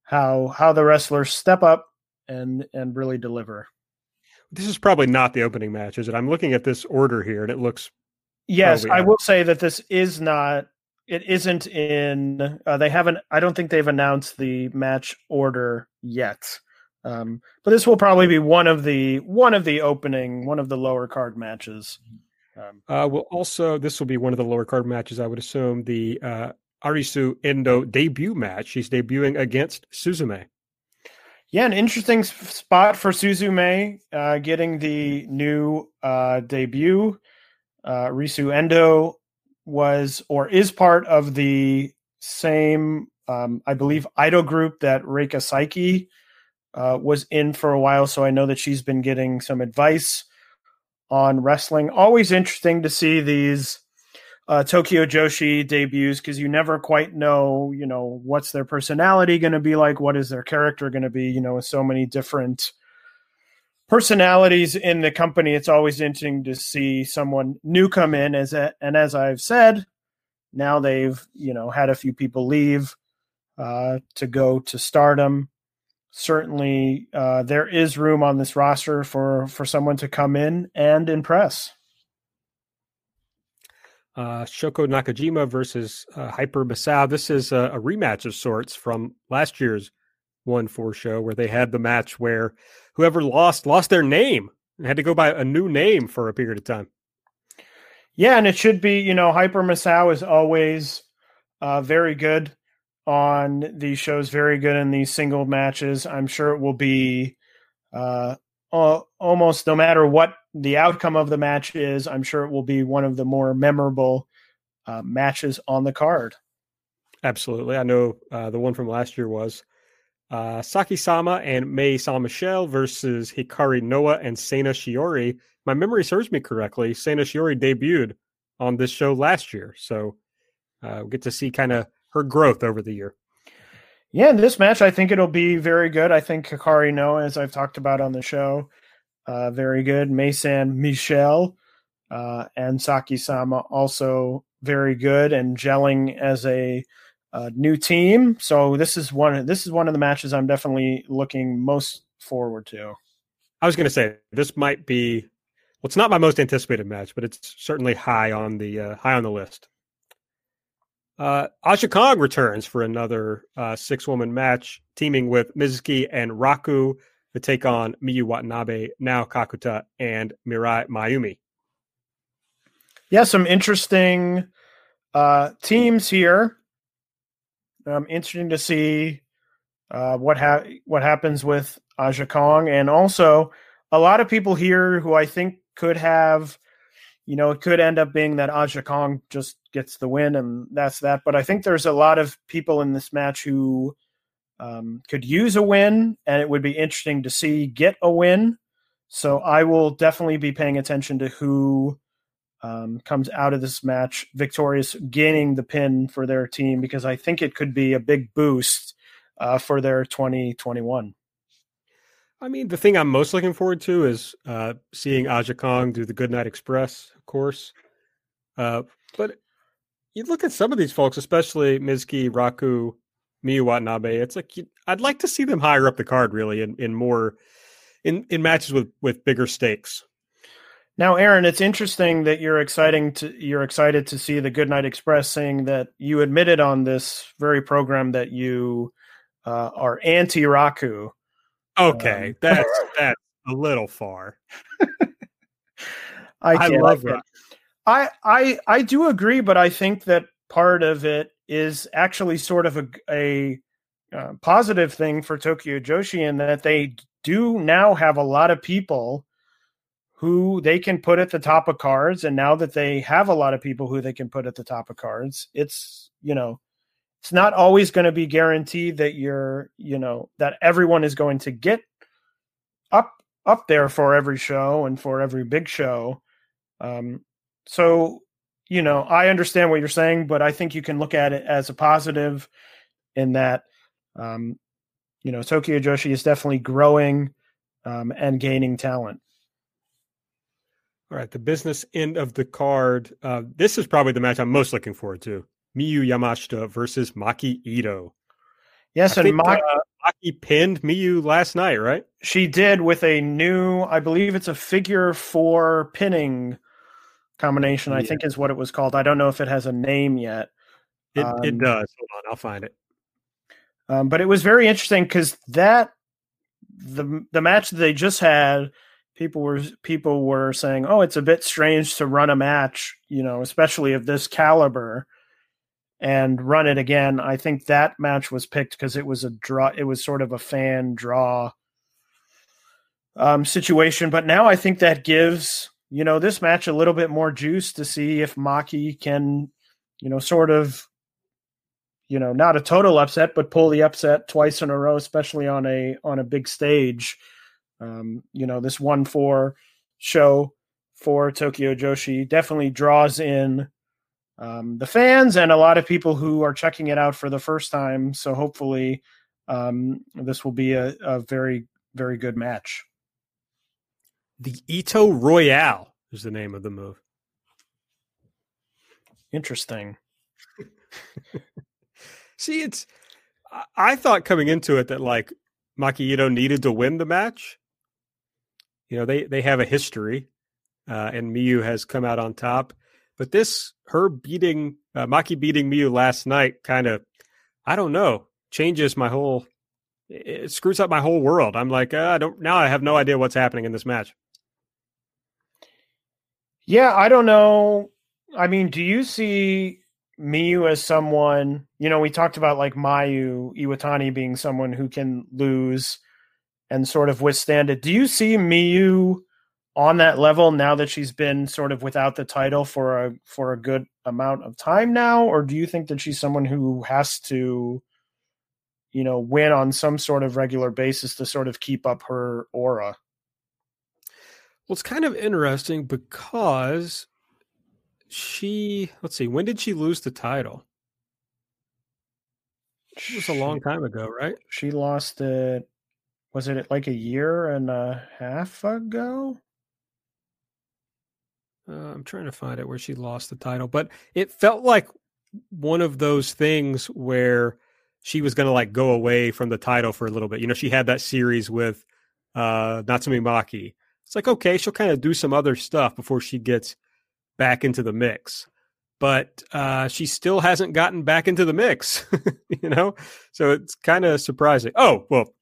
how how the wrestlers step up and and really deliver. This is probably not the opening match, is it? I'm looking at this order here, and it looks. Yes, I will say that this is not. It isn't in. Uh, they haven't. I don't think they've announced the match order yet. Um, but this will probably be one of the one of the opening, one of the lower card matches. Um, uh, well, also this will be one of the lower card matches, I would assume. The uh, Arisu Endo debut match. She's debuting against Suzume. Yeah, an interesting spot for Suzume, uh, getting the new uh, debut. Uh, Risu Endo was or is part of the same, um, I believe, idol group that Reika Saiki uh, was in for a while. So I know that she's been getting some advice on wrestling. Always interesting to see these uh, Tokyo Joshi debuts because you never quite know, you know, what's their personality going to be like, what is their character going to be, you know, with so many different personalities in the company. It's always interesting to see someone new come in as a, and as I've said, now they've, you know, had a few people leave uh, to go to stardom certainly uh, there is room on this roster for for someone to come in and impress. Uh, Shoko Nakajima versus uh, Hyper Misao. This is a, a, rematch of sorts from last year's one four show where they had the match where whoever lost lost their name and had to go by a new name for a period of time. Yeah, and it should be you know Hyper Misao is always uh, very good on these shows, very good in these single matches. I'm sure it will be uh, almost no matter what the outcome of the match is, I'm sure it will be one of the more memorable uh, matches on the card. Absolutely. I know uh, the one from last year was uh, Saki Sama and May Saint Michelle versus Hikari Noa and Seina Shiori. My memory serves me correctly. Seina Shiori debuted on this show last year. So uh, we get to see kind of her growth over the year. Yeah, in this match, I think it'll be very good. I think Hikari Noa, as I've talked about on the show, uh, very good. Mason Michelle uh, and Saki Sama also very good and gelling as a uh, new team. So this is one. This is one of the matches I'm definitely looking most forward to. I was going to say this might be. Well, it's not my most anticipated match, but it's certainly high on the uh, high on the list. Uh, Aja Kong returns for another uh, six woman match, teaming with Mizuki and Raku to take on Miyu Watanabe, Nao Kakuta, and Mirai Maiumi. Yeah, some interesting uh, teams here. Um, interesting to see uh, what ha- what happens with Aja Kong, and also a lot of people here who I think could have, you know, it could end up being that Aja Kong just gets the win, and that's that. But I think there's a lot of people in this match who um, could use a win, and it would be interesting to see get a win. So I will definitely be paying attention to who um, comes out of this match victorious, gaining the pin for their team because I think it could be a big boost uh, for their 2021. I mean, the thing I'm most looking forward to is uh, seeing Aja Kong do the Goodnight Express, of course. Uh, but you look at some of these folks, especially Mizuki, Raku, Miyu Watanabe. It's like you, I'd like to see them higher up the card, really, in, in more in in matches with with bigger stakes. Now, Aaron, it's interesting that you're exciting to you're excited to see the Goodnight Express saying that you admitted on this very program that you uh, are anti Raku. Okay, um, that's [LAUGHS] that's a little far. I, I love it. I I I do agree, but I think that part of it is actually sort of a, a uh, positive thing for Tokyo Joshi in that they do now have a lot of people who they can put at the top of cards and now that they have a lot of people who they can put at the top of cards it's you know it's not always going to be guaranteed that you're you know that everyone is going to get up up there for every show and for every big show. Um so you know i understand what you're saying but i think you can look at it as a positive in that um you know tokyo joshi is definitely growing um, and gaining talent all right, the business end of the card. Uh, this is probably the match I'm most looking forward to: Miyu Yamashita versus Maki Ito. Yes, I and think, Maki, uh, Maki pinned Miyu last night, right? She did with a new, I believe it's a figure four pinning combination. Yeah. I think is what it was called. I don't know if it has a name yet. It um, it does. Hold on, I'll find it. Um, but it was very interesting because that the the match that they just had people were people were saying, "Oh, it's a bit strange to run a match, you know, especially of this caliber." and run it again. I think that match was picked because it was a draw. It was sort of a fan draw um, situation. But now I think that gives you know this match a little bit more juice to see if Maki can you know sort of you know not a total upset, but pull the upset twice in a row, especially on a on a big stage. Um, you know, this one four show for Tokyo Joshi definitely draws in um, the fans and a lot of people who are checking it out for the first time. So hopefully, um, this will be a, a, very, very good match. The Ito Royale is the name of the move. Interesting. [LAUGHS] See, it's. I thought coming into it that like Maki Ito needed to win the match, you know, they they have a history, uh, and Miyu has come out on top. But this, her beating uh, Maki beating Miyu last night, kind of, I don't know, changes my whole. It screws up my whole world. I'm like, uh, I don't now. I have no idea what's happening in this match. Yeah, I don't know. I mean, do you see Miyu as someone? You know, we talked about like Mayu Iwatani being someone who can lose and sort of withstand it. Do you see Miyu on that level now that she's been sort of without the title for a for a good amount of time now, or do you think that she's someone who has to, you know, win on some sort of regular basis to sort of keep up her aura? Well, it's kind of interesting because she let's see, when did she lose the title? It was a long time ago, right? She lost it was it like a year and a half ago? Uh, I'm trying to find it where she lost the title, but it felt like one of those things where she was going to like go away from the title for a little bit. You know, she had that series with uh, Natsumi Maki. It's like, okay, she'll kind of do some other stuff before she gets back into the mix. But uh, she still hasn't gotten back into the mix, [LAUGHS] you know? So it's kind of surprising. Oh, well,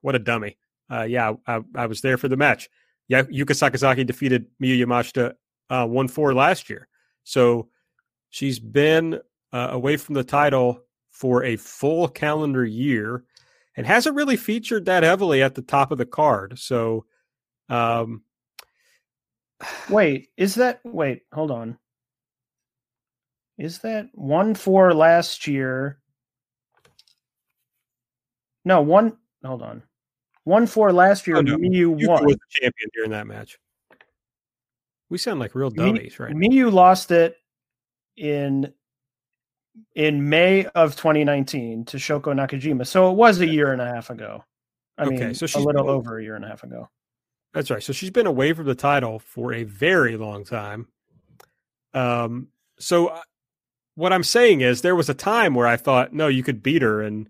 what a dummy. Uh, yeah, I, I, was there for the match. Yeah, Yuka Sakazaki defeated Miyu Yamashita uh, 1 4 last year. So she's been uh, away from the title for a full calendar year and hasn't really featured that heavily at the top of the card. So, um, wait, is that wait? Hold on. Is that one four last year? No, one. Hold on. One four last year. Oh, no. Miyu won. was the champion during that match. We sound like real dummies, right? Miyu lost it in in May of 2019 to Shoko Nakajima. So it was a year and a half ago. I okay, mean, so she's a little been, over a year and a half ago. That's right. So she's been away from the title for a very long time. Um, so uh, what I'm saying is there was a time where I thought, no, you could beat her and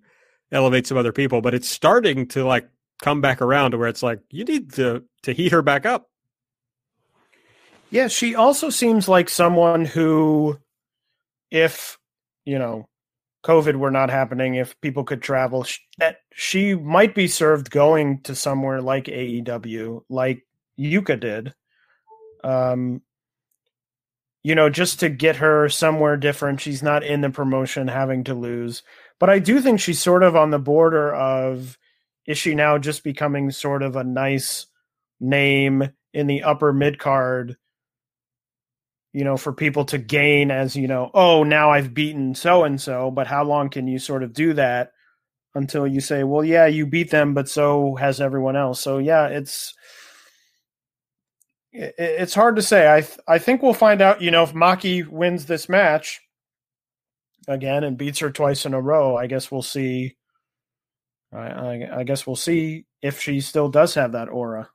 elevate some other people, but it's starting to like come back around to where it's like you need to to heat her back up. Yeah, she also seems like someone who if you know, COVID were not happening, if people could travel, that she might be served going to somewhere like AEW, like Yuka did. Um, you know, just to get her somewhere different. She's not in the promotion having to lose. But I do think she's sort of on the border of is she now just becoming sort of a nice name in the upper mid card you know, for people to gain as, you know, oh, now I've beaten so and so, but how long can you sort of do that until you say, well, yeah, you beat them, but so has everyone else. So yeah, it's it's hard to say. I th- I think we'll find out, you know, if Maki wins this match again and beats her twice in a row, I guess we'll see I, I, I guess we'll see if she still does have that aura.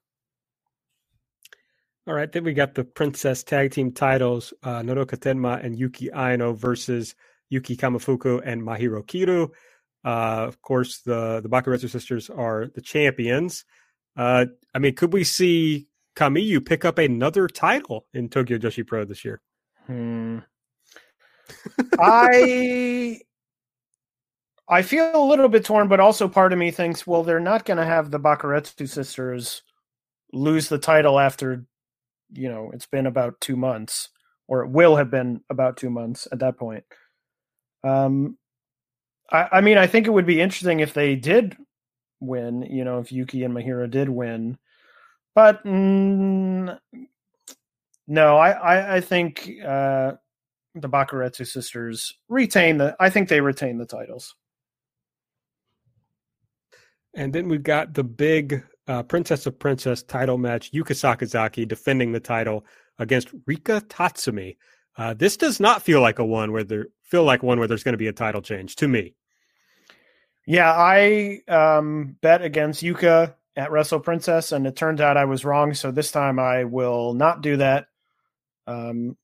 All right, then we got the Princess Tag Team titles: uh, Nodoka Tenma and Yuki Aino versus Yuki Kamifuku and Mahiro Kiryu. Uh, of course, the the Bakuretsu sisters are the champions. Uh, I mean, could we see Kamiyu pick up another title in Tokyo Joshi Pro this year? Hmm. [LAUGHS] I I feel a little bit torn, but also part of me thinks, well, they're not going to have the Bakuretsu sisters lose the title after you know it's been about two months or it will have been about two months at that point. Um i i mean i think it would be interesting if they did win you know if yuki and mahiro did win but mm, no I, I i think uh the bakuretsu sisters retain the i think they retain the titles. And then we've got the big uh, Princess of Princess title match, Yuka Sakazaki defending the title against Rika Tatsumi. Uh, this does not feel like a one where there feel like one where there's going to be a title change to me. Yeah, I um, bet against Yuka at Wrestle Princess, and it turned out I was wrong. So this time I will not do that. Um,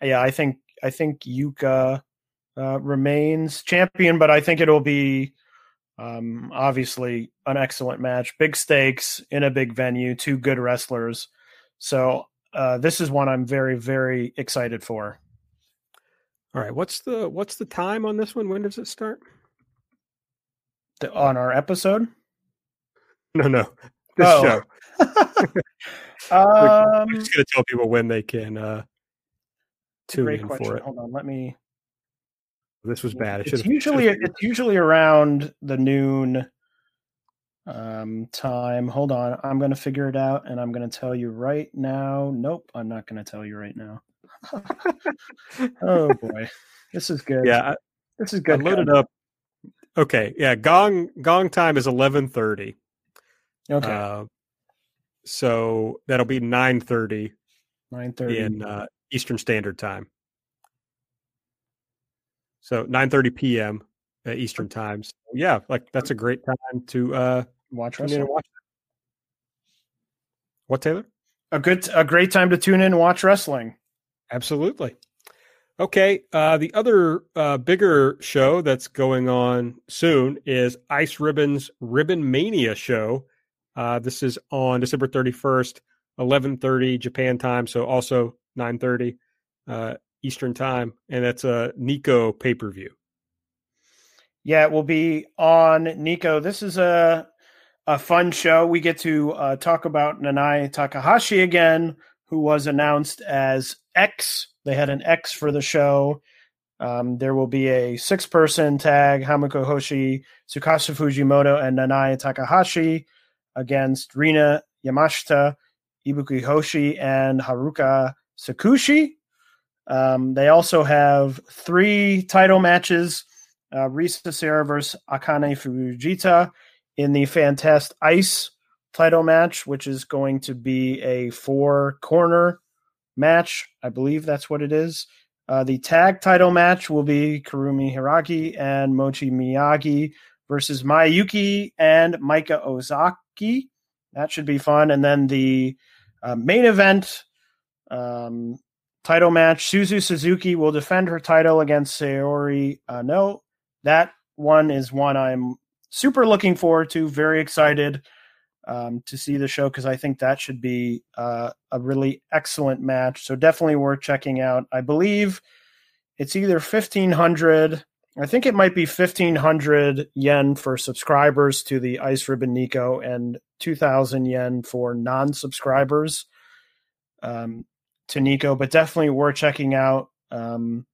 yeah, I think I think Yuka uh, remains champion, but I think it'll be um, obviously, an excellent match, big stakes in a big venue, two good wrestlers. So uh, this is one I'm very, very excited for. All right, what's the what's the time on this one? When does it start? The, on our episode? No, no, this oh. show. [LAUGHS] [LAUGHS] um, I'm just gonna tell people when they can uh, tune in question. for it. Hold on, let me this was bad. it's usually it's usually around the noon um, time. Hold on, I'm going to figure it out, and I'm going to tell you right now. Nope, I'm not going to tell you right now. [LAUGHS] oh boy, this is good. Yeah, this is good. I loaded up. Okay, yeah, gong gong time is eleven thirty. Okay, uh, so that'll be nine thirty. Nine thirty in uh, Eastern Standard Time. So 9:30 p.m. Eastern time. So yeah, like that's a great time to uh, watch wrestling. Watch what Taylor? A good, a great time to tune in and watch wrestling. Absolutely. Okay. Uh, the other uh, bigger show that's going on soon is Ice Ribbon's Ribbon Mania show. Uh, this is on December 31st, 11:30 Japan time, so also 9:30 uh, Eastern Time, and that's a Nico pay per view. Yeah, it will be on Nico. This is a a fun show. We get to uh, talk about Nanae Takahashi again, who was announced as X. They had an X for the show. Um, there will be a six person tag Hamuko Hoshi, Tsukasa Fujimoto, and Nanae Takahashi against Rina Yamashita, Ibuki Hoshi, and Haruka Sakushi. Um, they also have three title matches uh, Risa Sera versus Akane Fujita in the Fantast Ice title match, which is going to be a four corner match. I believe that's what it is. Uh, the tag title match will be Kurumi Hiiragi and Mochi Miyagi versus Mayuki and Maika Ozaki. That should be fun. And then the uh, main event um, title match, Suzu Suzuki will defend her title against Saori uh, No. That one is one I'm super looking forward to. Very excited um, to see the show because I think that should be uh, a really excellent match. So definitely worth checking out. I believe it's either fifteen hundred. I think it might be fifteen hundred yen for subscribers to the Ice Ribbon Nico and two thousand yen for non-subscribers um, to Nico. But definitely worth checking out um,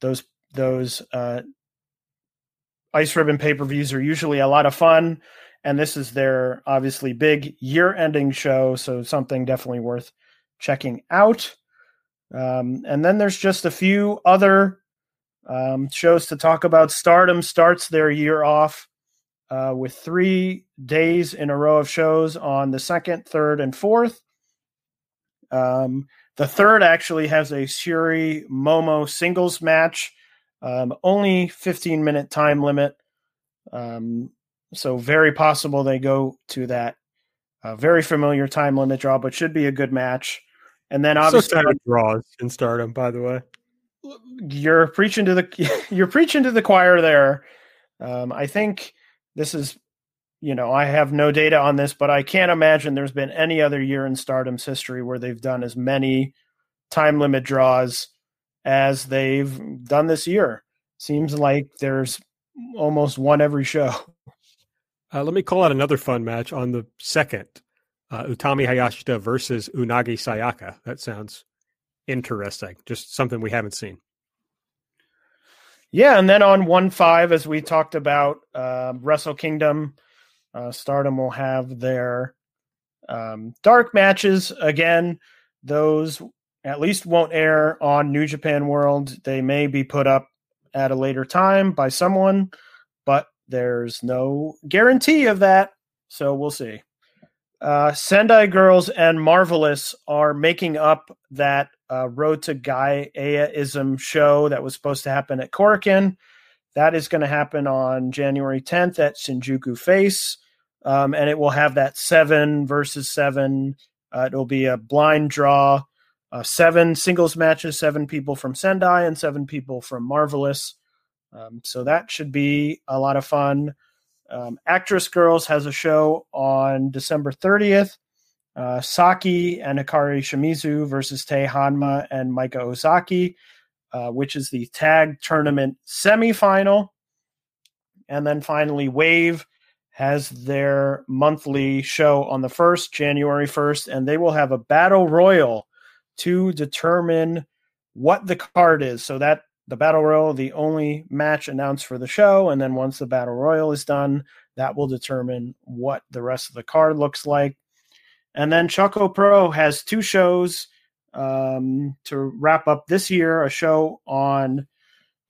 those those uh, Ice Ribbon pay per views are usually a lot of fun and this is their obviously big year ending show so something definitely worth checking out um, and then there's just a few other um, shows to talk about stardom starts their year off uh, with three days in a row of shows on the second third and fourth um, the third actually has a Syuri Momo singles match, um, only 15 minute time limit. Um, so very possible they go to that uh, very familiar time limit draw, but should be a good match. And then obviously so draws in Stardom, by the way. You're preaching to the [LAUGHS] you're preaching to the choir there. Um, I think this is, you know, I have no data on this, but I can't imagine there's been any other year in Stardom's history where they've done as many time limit draws as they've done this year. Seems like there's almost one every show. Uh, let me call out another fun match on the second uh, Utami Hayashida versus Unagi Sayaka. That sounds interesting. Just something we haven't seen. Yeah, and then on one five, as we talked about, uh, Wrestle Kingdom, uh, Stardom will have their um, dark matches again. Those at least won't air on New Japan World. They may be put up at a later time by someone, but there's no guarantee of that, so we'll see. Uh, Sendai Girls and Marvelous are making up that uh, Road to Gaia-ism show that was supposed to happen at Korakuen. That is going to happen on January 10th at Shinjuku Face, um, and it will have that seven versus seven. Uh, it will be a blind draw, uh, seven singles matches, seven people from Sendai and seven people from Marvelous. Um, so that should be a lot of fun. Um, Actress Girls has a show on December 30th. Uh, Saki and Hikari Shimizu versus Tae Honma and Maika Ozaki, uh, which is the tag tournament semifinal. And then finally, Wave has their monthly show on the 1st, January 1st, and they will have a battle royal to determine what the card is. So that the battle royal the only match announced for the show and then once the battle royal is done that will determine what the rest of the card looks like and then choco pro has two shows um, to wrap up this year a show on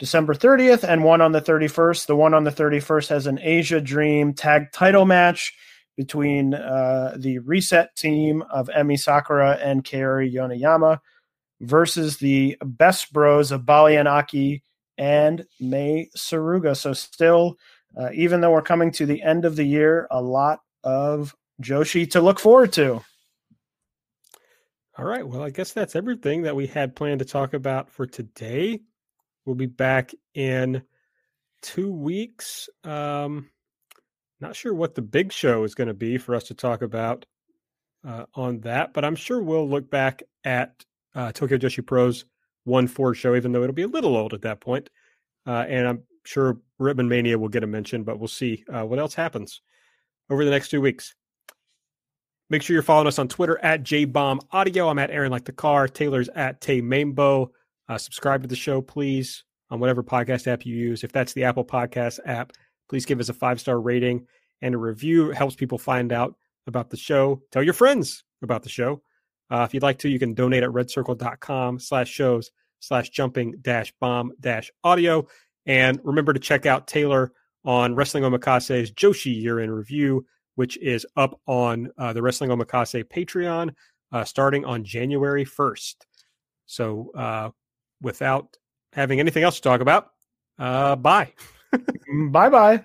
december 30th and one on the 31st the one on the 31st has an asia dream tag title match between uh, the reset team of emi sakura and kaori Yoneyama versus the best bros of Bali and Mei Suruga. So still, uh, even though we're coming to the end of the year, a lot of Joshi to look forward to. All right. Well, I guess that's everything that we had planned to talk about for today. We'll be back in two weeks. Um, not sure what the big show is going to be for us to talk about uh, on that, but I'm sure we'll look back at uh, Tokyo Joshi Pro's one four show, even though it'll be a little old at that point. Uh, and I'm sure Ribbon Mania will get a mention, but we'll see uh, what else happens over the next two weeks. Make sure you're following us on Twitter at JBomb Audio. I'm at Aaron Like the Car. Taylor's at Tay Mainbow. Uh, subscribe to the show, please, on whatever podcast app you use. If that's the Apple Podcast app, please give us a five star rating and a review. It helps people find out about the show. Tell your friends about the show. Uh, if you'd like to, you can donate at redcircle.com slash shows slash jumping dash bomb dash audio. And remember to check out Taylor on Wrestling Omakase's Joshi year in review, which is up on uh, the Wrestling Omakase Patreon uh, starting on January 1st. So uh, without having anything else to talk about, uh, bye. [LAUGHS] bye bye.